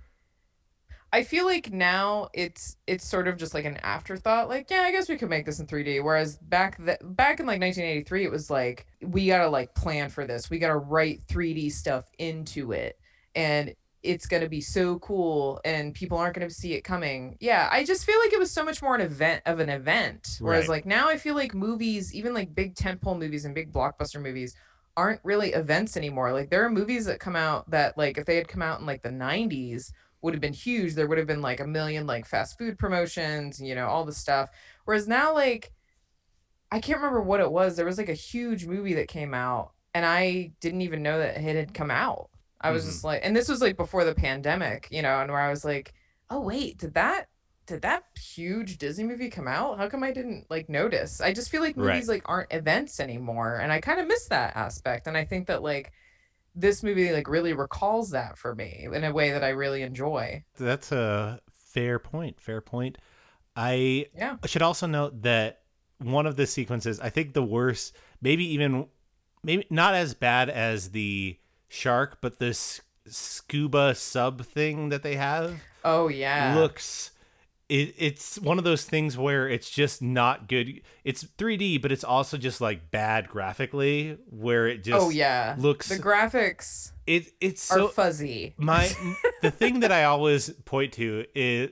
I feel like now it's it's sort of just like an afterthought like yeah, I guess we could make this in 3D whereas back the, back in like 1983 it was like we got to like plan for this. We got to write 3D stuff into it and it's going to be so cool and people aren't going to see it coming. Yeah, I just feel like it was so much more an event of an event whereas Right. like now I feel like movies, even like big tentpole movies and big blockbuster movies aren't really events anymore. Like there are movies that come out that like if they had come out in like the 90s would have been huge. There would have been like a million like fast food promotions, you know, all the stuff. Whereas now like I can't remember what it was. There was like a huge movie that came out and I didn't even know that it had come out. I was Mhm. just like and this was like before the pandemic, you know, and where I was like, "Oh wait, did that did that huge Disney movie come out? How come I didn't like notice? I just feel like Right. movies like aren't events anymore, and I kind of miss that aspect. And I think that like this movie like really recalls that for me in a way that I really enjoy. That's a fair point. Fair point. I Yeah. should also note that one of the sequences, I think the worst, maybe even, maybe not as bad as the shark, but this scuba sub thing that they have Oh yeah. looks. It, it's one of those things where it's just not good. It's 3D, but it's also just like bad graphically, where it just oh yeah. looks. The graphics it it's are so fuzzy. my the thing that I always point to is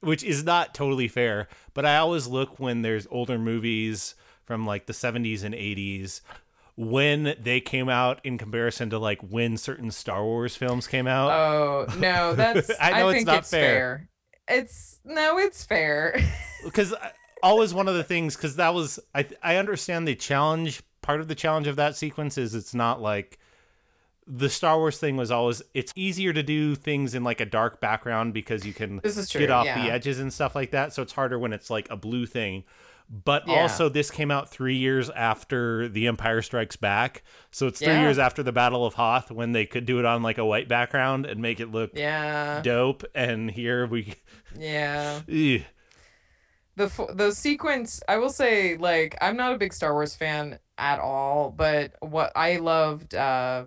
which is not totally fair, but I always look when there's older movies from like the 70s and 80s when they came out in comparison to like when certain Star Wars films came out. Oh no, that's I I, know it's think not it's fair. fair. It's no, it's fair. because always one of the things because that was I I understand the challenge part of the challenge of that sequence is it's not like the Star Wars thing was always it's easier to do things in like a dark background because you can This is true. get off yeah. the edges and stuff like that so it's harder when it's like a blue thing but Yeah. also this came out three years after the empire strikes back so it's three Yeah. years after the battle of hoth when they could do it on like a white background and make it look Yeah. dope and here we Yeah. The f- the sequence i will say like i'm not a big star wars fan at all but what i loved uh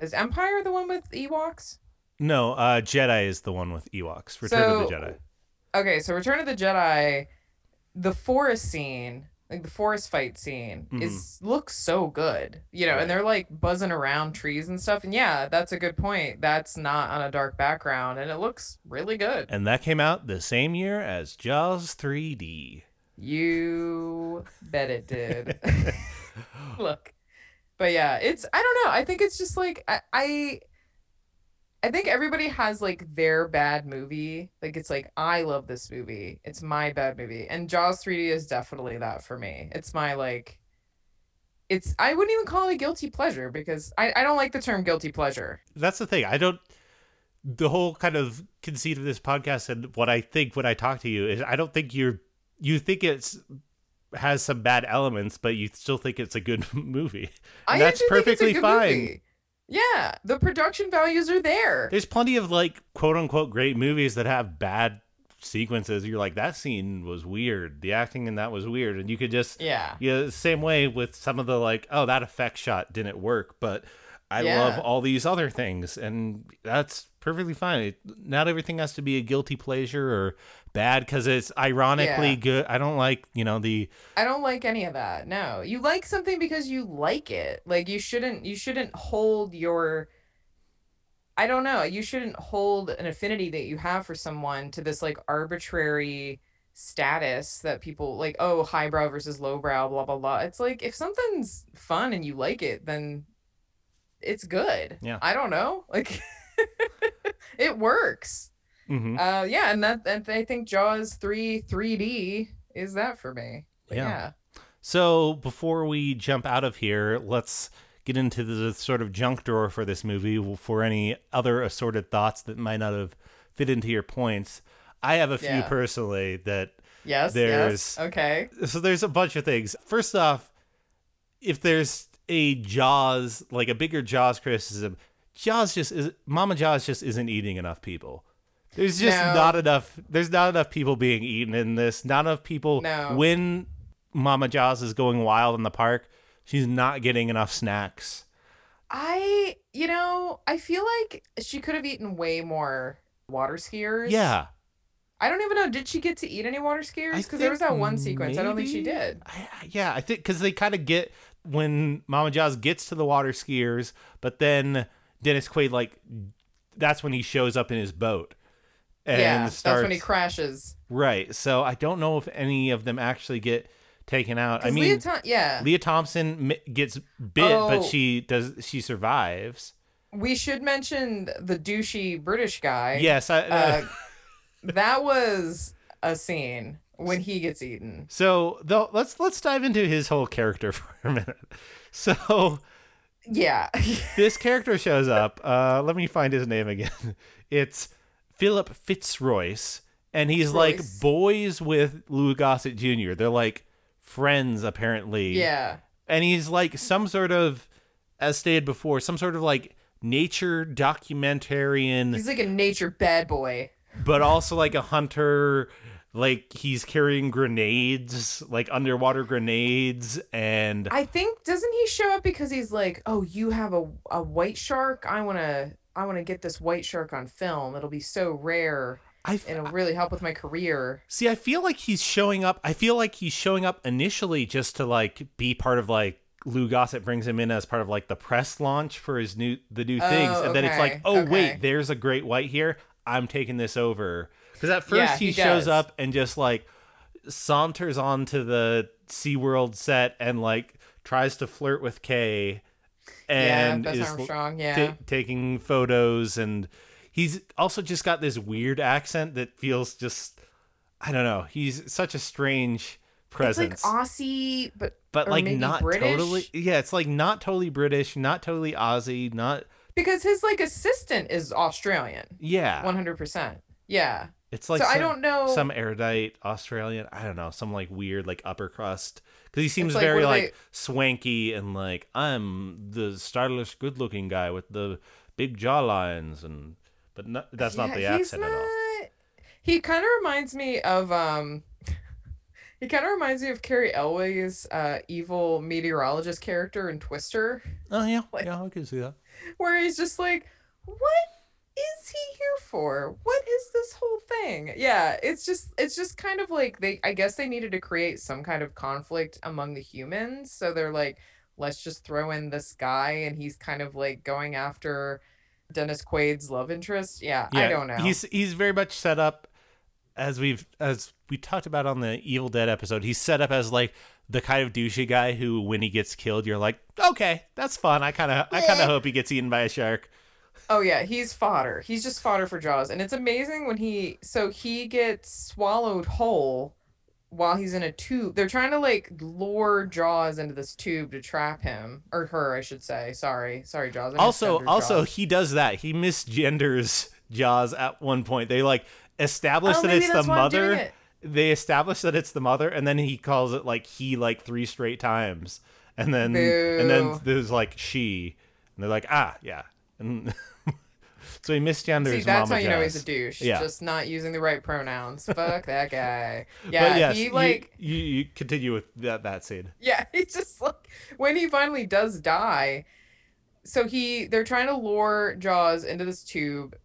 is empire the one with ewoks No, uh, Jedi is the one with Ewoks. Return of the Jedi. okay so return of the jedi the forest scene like the forest fight scene mm-hmm. is looks so good you know Right. and they're like buzzing around trees and stuff and yeah that's a good point that's not on a dark background and it looks really good And that came out the same year as Jaws 3D. You bet it did. Look. But yeah, it's I don't know. I think it's just like I, I I think everybody has like their bad movie. Like it's like I love this movie. It's my bad movie. And Jaws 3D is definitely that for me. It's my like it's I wouldn't even call it a guilty pleasure because I, I don't like the term guilty pleasure. That's the thing. I don't. The whole kind of conceit of this podcast and what I think when I talk to you is I don't think you're. You think it's has some bad elements, but you still think it's a good movie. I And that's it's a perfectly good fine. movie. Yeah, the production values are there. There's plenty of like quote unquote great movies that have bad sequences. You're like that scene was weird. The acting in that was weird, and you could just Yeah. Yeah, same way with some of the like, oh, that effect shot didn't work, but I Yeah. love all these other things, and that's perfectly fine. It, not everything has to be a guilty pleasure or bad because it's ironically Yeah. good. I don't like, you know, the I don't like any of that. No. You like something because you like it. Like you shouldn't you shouldn't hold your I don't know. You shouldn't hold an affinity that you have for someone to this like arbitrary status that people like, oh, highbrow versus lowbrow, blah blah blah. It's like if something's fun and you like it, then it's good. Yeah. I don't know. Like it works. Mhm. Uh, yeah, and that and I think Jaws three 3D is that for me. But Yeah. yeah. So before we jump out of here, let's get into the sort of junk drawer for this movie for any other assorted thoughts that might not have fit into your points. I have a few Yeah. personally that Yes. There's- yes. Okay. so there's a bunch of things. First off, if there's a Jaws, like a bigger Jaws criticism, Jaws just is Mama Jaws just isn't eating enough people. There's just No. not enough there's not enough people being eaten in this. Not enough people No. when Mama Jaws is going wild in the park, she's not getting enough snacks. I, you know, I feel like she could have eaten way more water skiers. Yeah. I don't even know. Did she get to eat any water skiers? Because there was that one sequence. I don't think she did. I, yeah, I think because they kind of get when Mama Jaws gets to the water skiers, but then Dennis Quaid like that's when he shows up in his boat and yeah, starts that's when he crashes. right. So I don't know if any of them actually get taken out. I mean, Lea Lea, Thom- yeah, Thompson gets bit, but Oh. she does she survives. we should mention the douchey British guy. Yes, I, Uh, that was a scene when he gets eaten. So though, let's let's dive into his whole character for a minute. So Yeah. this character shows up. Uh, let me find his name again. It's Philip Fitzroyce, and he's like boys with Lou Gossett Jr. They're like friends apparently. yeah. and he's like some sort of, as stated before, some sort of like nature documentarian, He's like a nature bad boy. but also like a hunter. Like he's carrying grenades, like underwater grenades, and I think doesn't he show up because he's like, "Oh, you have a a white shark. I want to I want to get this white shark on film. It'll be so rare I and it'll really help with my career." See, I feel like he's showing up. I feel like he's showing up initially just to like be part of like Lou Gossett brings him in as part of like the press launch for his new the new things, Oh, and then it's like, oh okay. wait, there's a great white here. I'm taking this over because at first Yeah, he, he shows up and just like saunters onto the SeaWorld set and like tries to flirt with Kay and yeah, is Armstrong. Yeah. ta- taking photos and he's also just got this weird accent that feels just I don't know. He's such a strange presence. It's like Aussie, but but like not British? totally Yeah, it's like not totally British, not totally Aussie, not because his like assistant is Australian, yeah. one hundred percent. Yeah. It's like so some, I don't know. some erudite Australian, I don't know, some like weird like upper crust cuz he seems like, very like they- swanky and like I'm the stylish good-looking guy with the big jawlines and but no, that's not the Yeah, accent at all. He kind of reminds me of um. He kind of reminds me of Cary Elwes's uh, evil meteorologist character in Twister, Oh yeah, Like- yeah, I can see that. where he's just like, "What is he here for? What is this whole thing?" Yeah, it's just it's just kind of like they. I guess they needed to create some kind of conflict among the humans, so they're like, "Let's just throw in this guy," and he's kind of like going after Dennis Quaid's love interest. Yeah, I don't know. He's he's very much set up as we've as we talked about on the Evil Dead episode. He's set up as like the kind of douchey guy who, when he gets killed, you're like, okay, that's fun. I kind of I kind of hope he gets eaten by a shark. Oh yeah, he's fodder. He's just fodder for Jaws, and it's amazing when he so he gets swallowed whole while he's in a tube. They're trying to like lure Jaws into this tube to trap him or her, I should say. Sorry, sorry, Jaws. I Also, also Jaws. he does that. He misgenders Jaws at one point. They like establish Oh, that it's the that's why I'm doing mother. it. They establish that it's the mother, and then he calls it like he like three straight times, and then and then there's like she, and they're like ah yeah, and so he misgenders See, that's Mama how you know he's a douche. Yeah. Just not using the right pronouns. Fuck that guy. Yeah, yes, he you- like you, you continue with that that scene. Yeah, it's just like when he finally does die. So he they're trying to lure Jaws into this tube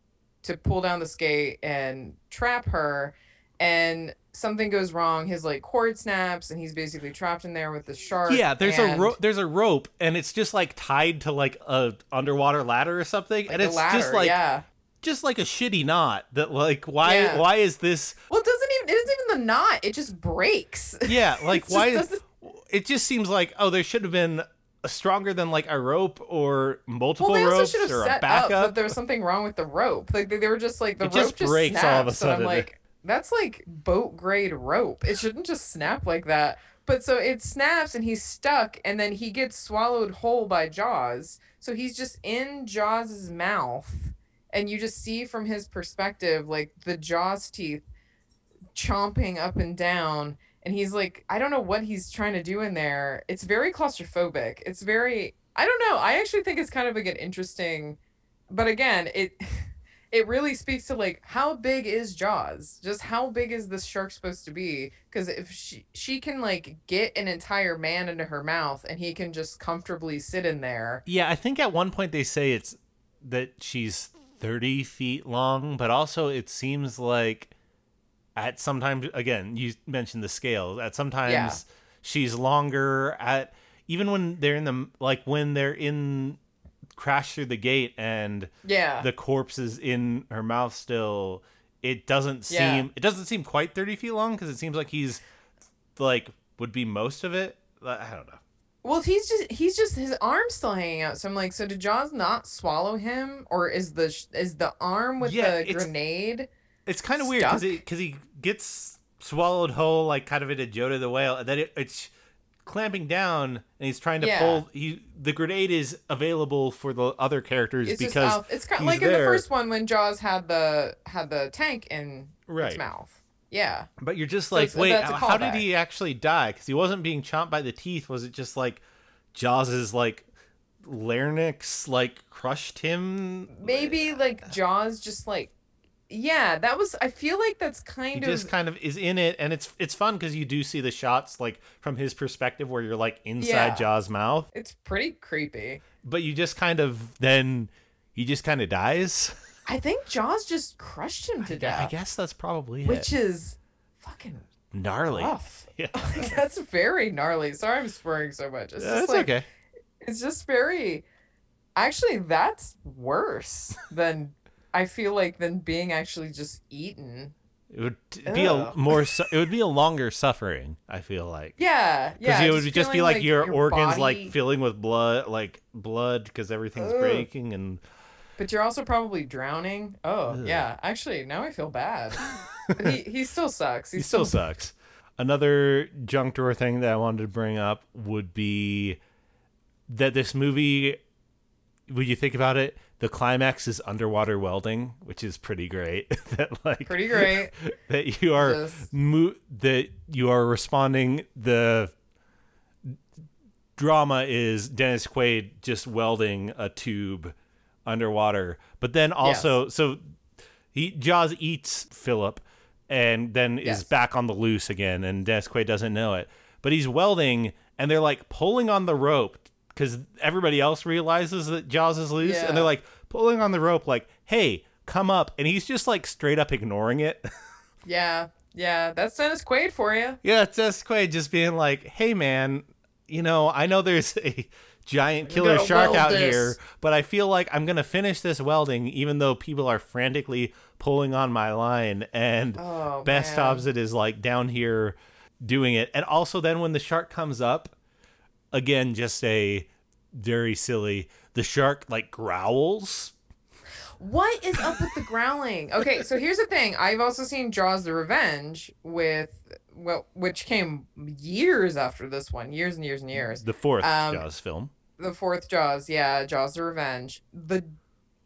to pull down the skate and trap her and something goes wrong. His like cord snaps and he's basically trapped in there with the shark. Yeah, there's a rope. There's a rope, and it's just like tied to like a underwater ladder or something, like, and it's ladder, just like yeah. just like a shitty knot. That like why Yeah. why is this? Well, it doesn't even it isn't even the knot. It just breaks. Yeah, like why? Is, it just seems like oh, there should have been stronger than like a rope or multiple Well, ropes or a set up backup. there was something wrong with the rope. Like they, they were just like the It rope just just breaks snaps, all of a sudden. I'm like, that's like boat grade rope. It shouldn't just snap like that. But so it snaps and he's stuck, and then he gets swallowed whole by Jaws. So he's just in Jaws's mouth, and you just see from his perspective like the Jaws teeth chomping up and down and he's like i don't know what he's trying to do in there it's very claustrophobic it's very i don't know i actually think it's kind of like an interesting but again it it really speaks to like how big is jaws just how big is this shark supposed to be because if she she can like get an entire man into her mouth and he can just comfortably sit in there Yeah, I think at one point they say it's that she's 30 feet long, but also it seems like at sometimes again, you mentioned the scale. At sometimes Yeah. she's longer at even when they're in the like when they're in crash through the gate and yeah the corpse is in her mouth still, it doesn't seem Yeah. it doesn't seem quite 30 feet long because it seems like he's like would be most of it. I don't know. Well, he's just he's just his arm's still hanging out. So I'm like, so did Jaws not swallow him, or is the is the arm with Yeah, the it's- grenade? It's kind of weird because he, cause he gets swallowed whole, like kind of into Jonah the whale, and then it, it's clamping down, and he's trying to Yeah. pull. He the grenade is available for the other characters It's just because out. It's kind he's like in the first one when Jaws had the had the tank in Right. its mouth. Yeah, But you're just like, it's- wait, how, how did he actually die? Because he wasn't being chomped by the teeth. Was it just like Jaws's like larynx like crushed him? maybe like Jaws just like, yeah, that was. I feel like that's He kind of just kind of is in it, and it's it's fun because you do see the shots like from his perspective where you're like inside Yeah. Jaws' mouth. it's pretty creepy. but you just kind of then he just kind of dies. I think Jaws just crushed him to I death, I guess that's probably it. which it. is fucking Gnarly. rough. Yeah, that's very gnarly. Sorry, I'm swearing so much. It's just that's like okay. it's just very actually that's worse than i feel like than being actually just eaten It would be a more. Su- it would be a longer suffering. I feel like yeah yeah. because it would just be feeling like, your, organs body- like filling with blood, like blood, because everything's Ugh. breaking and but you're also probably drowning oh Ugh. yeah actually now i feel bad he, he still sucks he still still sucks. Another junk drawer thing that I wanted to bring up would be that this movie, when you think about it, the climax is underwater welding, which is pretty great. that like pretty great. that you are Just- mo- that you are responding the drama is Dennis Quaid just welding a tube underwater. But then also so he Jaws eats Philip and then is back on the loose again and Dennis Quaid doesn't know it. But he's welding and they're like pulling on the rope because everybody else realizes that Jaws is loose Yeah. and they're like pulling on the rope like hey come up and he's just like straight up ignoring it yeah yeah that's dennis quaid for you Yeah, it's just Quaid just being like, "Hey, man, you know, I know there's a giant killer shark out this." here, but I feel like I'm gonna finish this welding, even though people are frantically pulling on my line." And Oh, Best man. Hobbs it is like down here doing it, and also then when the shark comes up, again, just a very silly. The shark like growls. What is up with the growling? Okay, so here's the thing. I've also seen Jaws the Revenge with well which came years after this one, years and years and years. The fourth Um, Jaws film. The fourth Jaws, yeah, Jaws the Revenge. The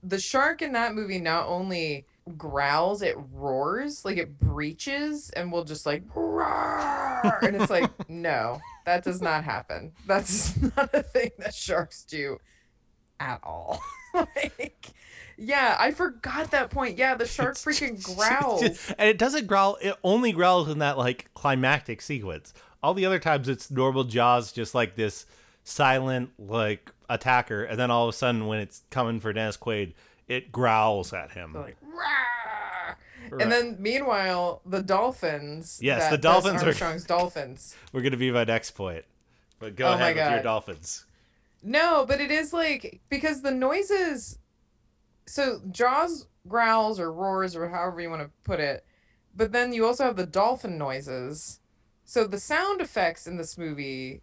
the shark in that movie not only growls, it roars, like it breaches and will just like roar. And it's like, no, that does not happen. That's not a thing that sharks do at all. like yeah, I forgot that point. Yeah, the shark freaking growls. and it doesn't growl. It only growls in that like climactic sequence. All the other times, it's normal Jaws, just like this silent like attacker, and then all of a sudden, when it's coming for Dennis Quaid, it growls at him. like Right. and then meanwhile the dolphins Yes, the dolphins are- Armstrong's dolphins We're gonna be my next point, but go Oh ahead with your dolphins. no but it is like because the noises so jaws growls or roars or however you want to put it but then you also have the dolphin noises so the sound effects in this movie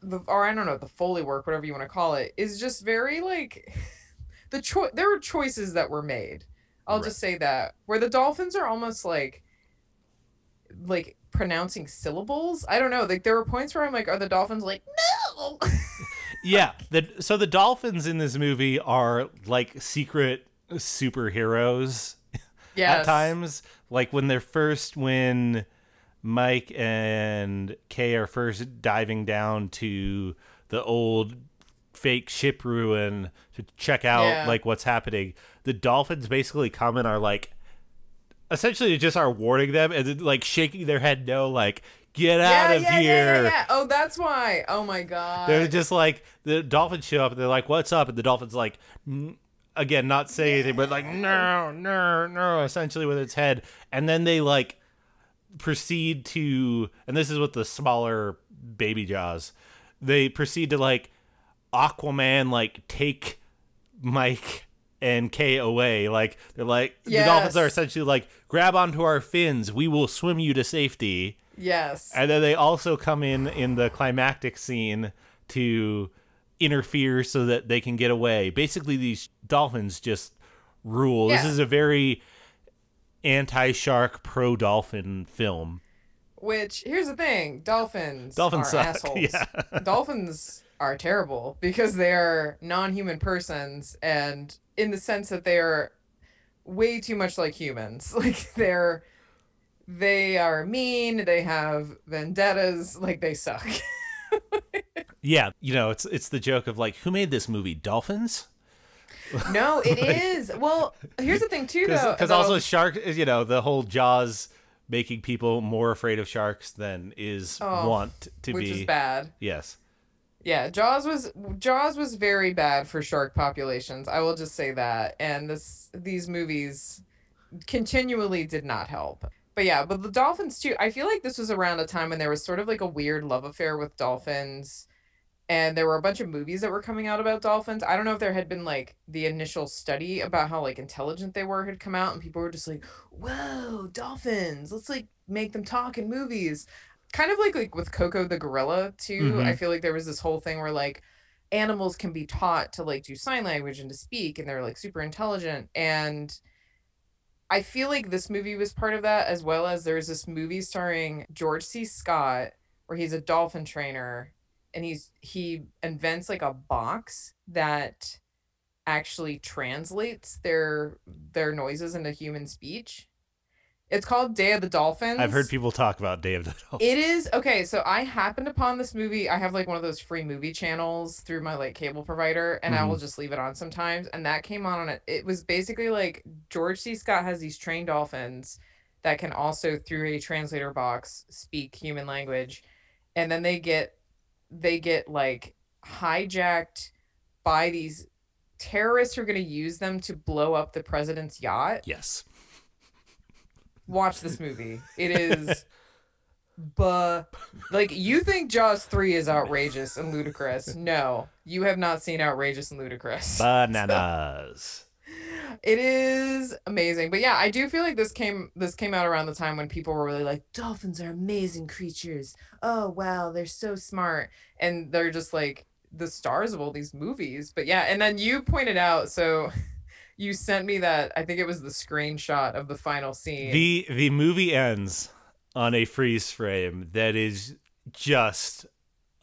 the or I don't know the foley work, whatever you want to call it, is just very like the choice. There were choices that were made. I'll Right. just say that where the dolphins are almost like like pronouncing syllables. I don't know. Like there were points where I'm like, are the dolphins like no? yeah. The, so the dolphins in this movie are like secret superheroes yes. at times. Like when they're first, when Mike and Kay are first diving down to the old fake ship ruin to check out Yeah. like what's happening, the dolphins basically come and are like, essentially just are warning them and then, like shaking their head no, like get out of yeah, here. yeah, yeah, yeah. Oh, that's why. Oh my god. They're just like the dolphins show up and they're like, "What's up?" And the dolphins like, again, not say anything, but like, "No, no, no," essentially with its head, and then they like proceed to, and this is with the smaller baby jaws, they proceed to like Aquaman like take Mike and Kay away. Like they're like the dolphins are essentially like, grab onto our fins, we will swim you to safety. yes. And then they also come in in the climactic scene to interfere so that they can get away. Basically, these dolphins just rule. This is a very anti-shark, pro-dolphin film. Which here's the thing, dolphins. Dolphins are suck. assholes. Yeah. dolphins are terrible because they are non-human persons, and in the sense that they are way too much like humans. Like they're they are mean. They have vendettas. Like they suck. Yeah, you know, it's it's the joke of like, who made this movie? Dolphins? no, it is. Well, here's the thing too, though. Because also shark, you know, the whole Jaws making people more afraid of sharks than is Oh, want to be. which is bad. Yes. Yeah, Jaws was Jaws was very bad for shark populations. I will just say that. And this these movies continually did not help. But yeah, but the dolphins too. I feel like this was around a time when there was sort of like a weird love affair with dolphins. And there were a bunch of movies that were coming out about dolphins. I don't know if there had been like the initial study about how like intelligent they were had come out and people were just like, "Whoa, dolphins. Let's like make them talk in movies." Kind of like like with Koko the gorilla too. Mhm. I feel like there was this whole thing where like animals can be taught to like do sign language and to speak and they're like super intelligent and I feel like this movie was part of that as well as there's this movie starring George C. Scott where he's a dolphin trainer and he's he invents like a box that actually translates their their noises into human speech. It's called Day of the Dolphins. I've heard people talk about Day of the Dolphins. It is okay. So I happened upon this movie. I have like one of those free movie channels through my like cable provider, and I will mm-hmm. just leave it on sometimes. And that came on on it. It was basically like George C. Scott has these trained dolphins that can also through a translator box speak human language, and then they get they get like hijacked by these terrorists who are going to use them to blow up the president's yacht Yes. Watch this movie. It is but like you think Jaws 3 is outrageous and ludicrous. No, you have not seen outrageous and ludicrous. Bananas. It is amazing. But yeah, I do feel like this came this came out around the time when people were really like dolphins are amazing creatures. Oh wow, they're so smart and they're just like the stars of all these movies. But yeah, and then you pointed out so you sent me that I think it was the screenshot of the final scene. the the movie ends on a freeze frame that is just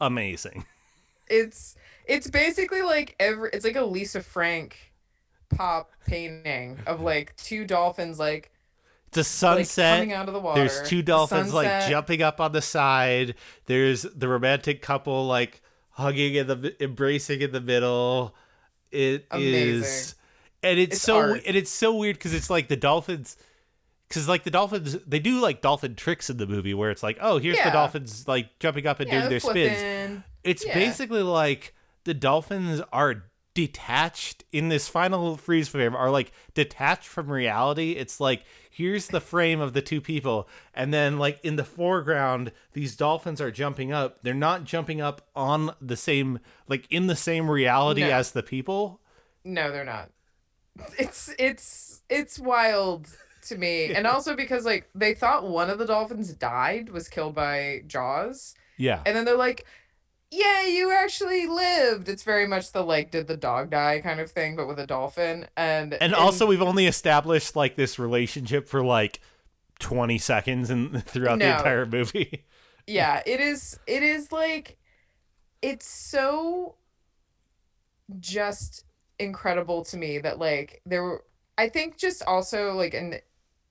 amazing. it's it's basically like every it's like a Lisa Frank pop painting of like two dolphins like It's a like sunset. coming out of the water. There's two dolphins like jumping up on the side. There's the romantic couple like hugging in the embracing in the middle. It is, Amazing. And it's, It's so art. and it's so weird because it's like the dolphins. Because like the dolphins, they do like dolphin tricks in the movie where it's like, oh, here's the dolphins like jumping up and Yeah, doing their flipping. spins. It's Yeah. basically like the dolphins are detached in this final freeze frame are like detached from reality. It's like here's the frame of the two people and then like in the foreground these dolphins are jumping up. They're not jumping up on the same like in the same reality No. as the people. No, they're not. It's it's it's wild to me. And also because like they thought one of the dolphins died, was killed by Jaws. Yeah. And then they're like yeah, you actually lived. It's very much the like, did the dog die kind of thing, but with a dolphin. And And also, we've only established like this relationship for like 20 seconds and throughout the entire movie. yeah, it is. It is like, it's so just incredible to me that like there were. I think just also like in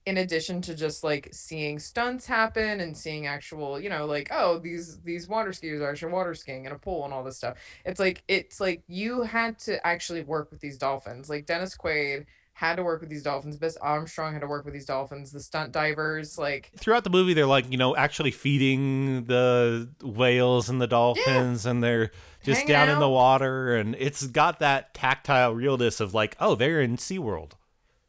in addition to just like seeing stunts happen and seeing actual, you know, like oh these these water skiers are actually water skiing in a pool and all this stuff. It's like it's like you had to actually work with these dolphins. Like Dennis Quaid had to work with these dolphins. Bess Armstrong had to work with these dolphins. The stunt divers, like Throughout the movie, they're like, you know, actually feeding the whales and the dolphins, and they're just down in the water. And it's got that tactile realness of like, oh, they're in SeaWorld.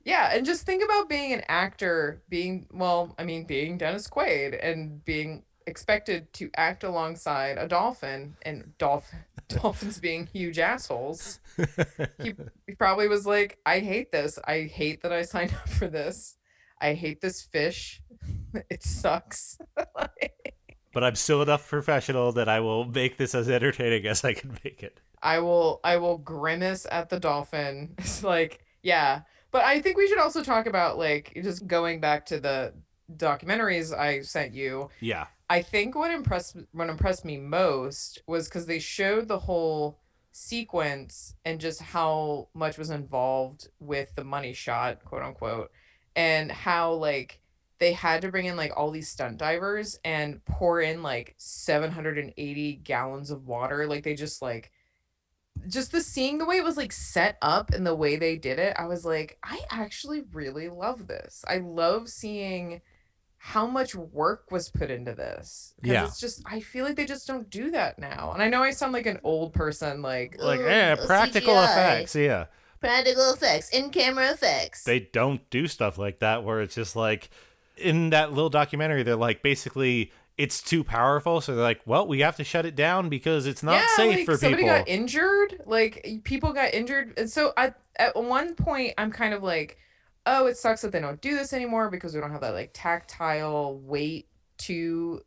Yeah, and just think about being an actor, being well, I mean, being Dennis Quaid and being expected to act alongside a dolphin and dolph- dolphins being huge assholes. He, he probably was like, I hate this. I hate that I signed up for this. I hate this fish. It sucks. But I'm still enough professional that I will make this as entertaining as I can make it. I will I will grimace at the dolphin. It's like, yeah. But I think we should also talk about like just going back to the documentaries I sent you. Yeah. I think what impressed what impressed me most was because they showed the whole sequence and just how much was involved with the money shot, quote unquote, and how like they had to bring in like all these stunt divers and pour in like 780 gallons of water. Like they just like just the seeing the way it was like set up and the way they did it, I was like, I actually really love this. I love seeing how much work was put into this. 'Cause Yeah. It's just I feel like they just don't do that now. And I know I sound like an old person, like Like, "Ugh, uh, practical CGI, effects. Yeah. Practical effects, in camera effects. They don't do stuff like that where it's just like, in that little documentary, they're like, basically, it's too powerful. So they're like, well, we have to shut it down because it's not safe like, for somebody people. got injured. Like people got injured, and so I at one point I'm kind of like, oh, it sucks that they don't do this anymore because we don't have that like tactile weight to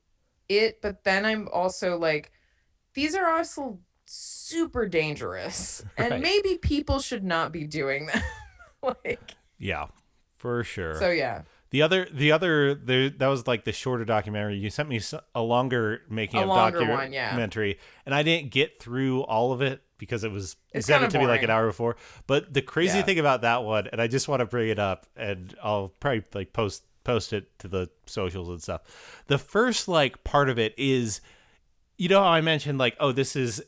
it. But then I'm also like, these are also super dangerous, and maybe people should not be doing that. like yeah, for sure. so, yeah. The other, the other, there that was like the shorter documentary. You sent me a longer making A of longer one, yeah. documentary, and I didn't get through all of it because it was It's intended kinda to be like an hour before. But the crazy Yeah. thing about that one, and I just want to bring it up, and I'll probably like post post it to the socials and stuff. The first like part of it is, you know how I mentioned like, oh, this is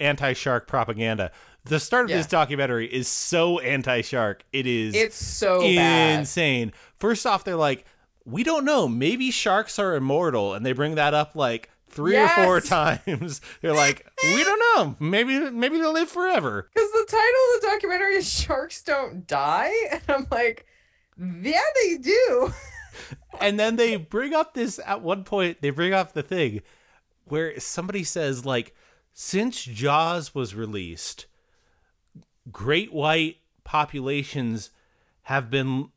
anti-shark propaganda. The start of Yeah. this documentary is so anti-shark. It is It's so bad. insane. First off, they're like, we don't know. Maybe sharks are immortal, and they bring that up like three or four times. They're like, we don't know. Maybe maybe they'll live forever. Because the title of the documentary is Sharks Don't Die. And I'm like, yeah, they do. And then they bring up this at one point. They bring up the thing where somebody says like, since Jaws was released, great white populations have been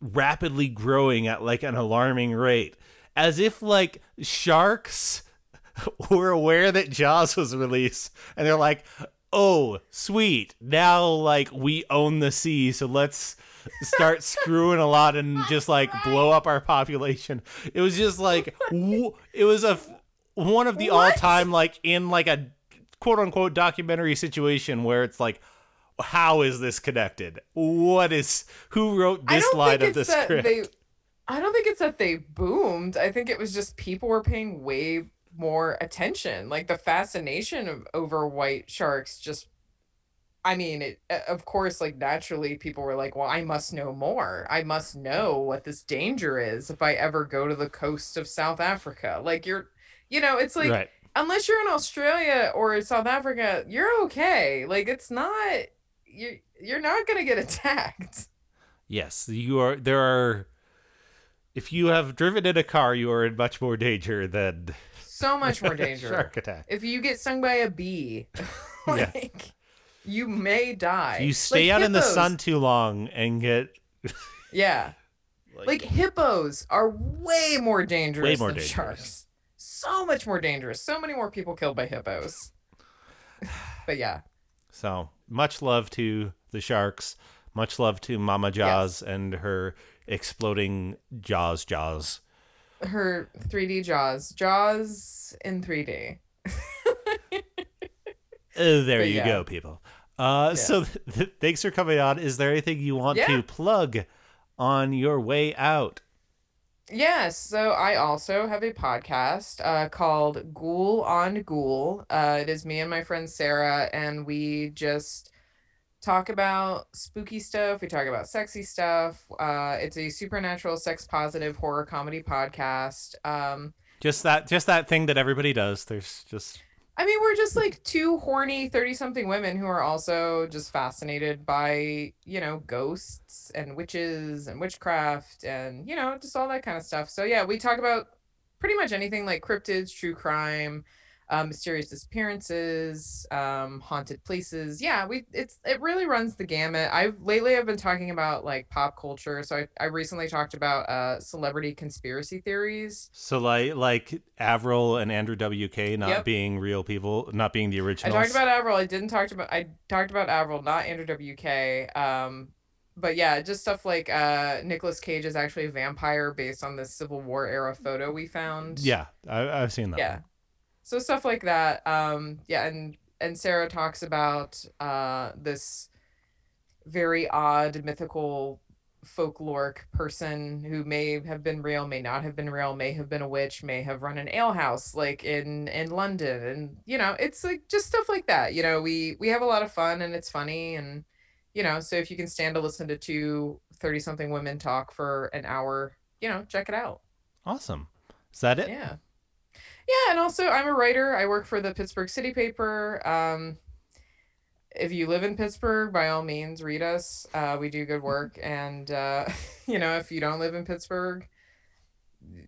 rapidly growing at like an alarming rate as if like sharks were aware that jaws was released and they're like oh sweet now like we own the sea so let's start screwing a lot and just like blow up our population it was just like w- it was a f- one of the What? all-time like in like a quote unquote documentary situation where it's like how is this connected? What is who wrote this line of the it's that script? they. I don't think it's that they boomed. I think it was just people were paying way more attention. Like the fascination of over white sharks just. I mean, it, uh, of course, like naturally, people were like, "Well, I must know more. I must know what this danger is if I ever go to the coast of South Africa." Like you're, you know, it's like right. unless you're in Australia or South Africa, you're okay. Like it's not you're, you're not going to get attacked. Yes, you are. There are. If you have driven in a car, you are in much more danger than So much more a danger. shark attack. If you get stung by a bee, Yeah. like you may die. If you stay Like out in the sun too long and get Yeah. like, Like hippos are way more dangerous way more than dangerous. sharks. so much more dangerous. So many more people killed by hippos. but yeah. So much love to the sharks. Much love to Mama Jaws yes. and her exploding Jaws Jaws. Her 3D Jaws. Jaws in 3D. uh, there but you yeah. go, people. Uh, yeah. So th- th- thanks for coming on. Is there anything you want yeah. to plug on your way out? Yes. So I also have a podcast uh, called Ghoul on Ghoul. Uh, it is me and my friend Sarah, and we just talk about spooky stuff. We talk about sexy stuff. Uh, it's a supernatural, sex positive horror comedy podcast. Um, just that, just that thing that everybody does. There's just I mean, we're just like two horny 30 something women who are also just fascinated by, you know, ghosts and witches and witchcraft and, you know, just all that kind of stuff. So, yeah, we talk about pretty much anything like cryptids, true crime, um, mysterious disappearances, um, haunted places. Yeah, we it's it really runs the gamut. I've lately I've been talking about like pop culture. So I, I recently talked about uh, celebrity conspiracy theories. So like like Avril and Andrew WK not yep. being real people, not being the original. I talked about Avril. I didn't talk about I talked about Avril, not Andrew WK. Um, but yeah, just stuff like uh Nicolas Cage is actually a vampire based on this Civil War era photo we found. Yeah, I, have seen that. Yeah. One so stuff like that um yeah and and sarah talks about uh this very odd mythical folkloric person who may have been real may not have been real may have been a witch may have run an alehouse like in in london. And you know it's like just stuff like that you know we we have a lot of fun and it's funny and you know so if you can stand to listen to two 30 something women talk for an hour you know check it out. Awesome. Is that it? Yeah yeah, and also I'm a writer. I work for the Pittsburgh City Paper. Um, if you live in Pittsburgh, by all means, read us. Uh, we do good work, and uh, you know, if you don't live in Pittsburgh,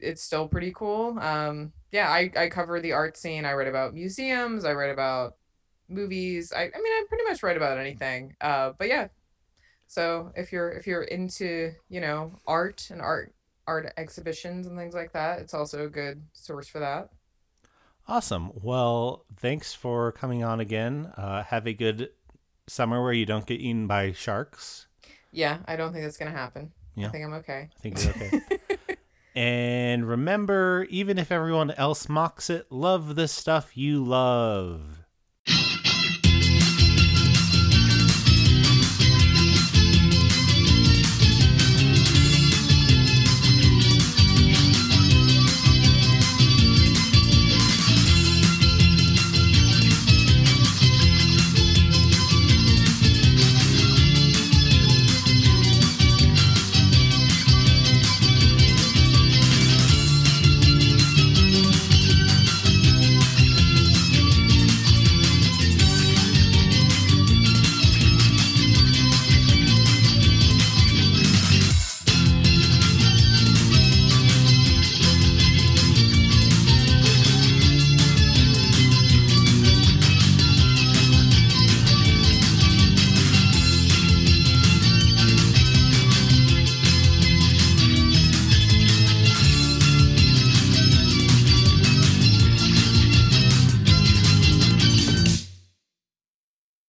it's still pretty cool. Um, yeah, I, I cover the art scene. I write about museums. I write about movies. I, I mean, I pretty much write about anything. Uh, but yeah, so if you're if you're into you know art and art art exhibitions and things like that, it's also a good source for that. Awesome. Well, thanks for coming on again. Uh, have a good summer where you don't get eaten by sharks. Yeah, I don't think that's going to happen. Yeah. I think I'm okay. I think you're okay. and remember, even if everyone else mocks it, love the stuff you love.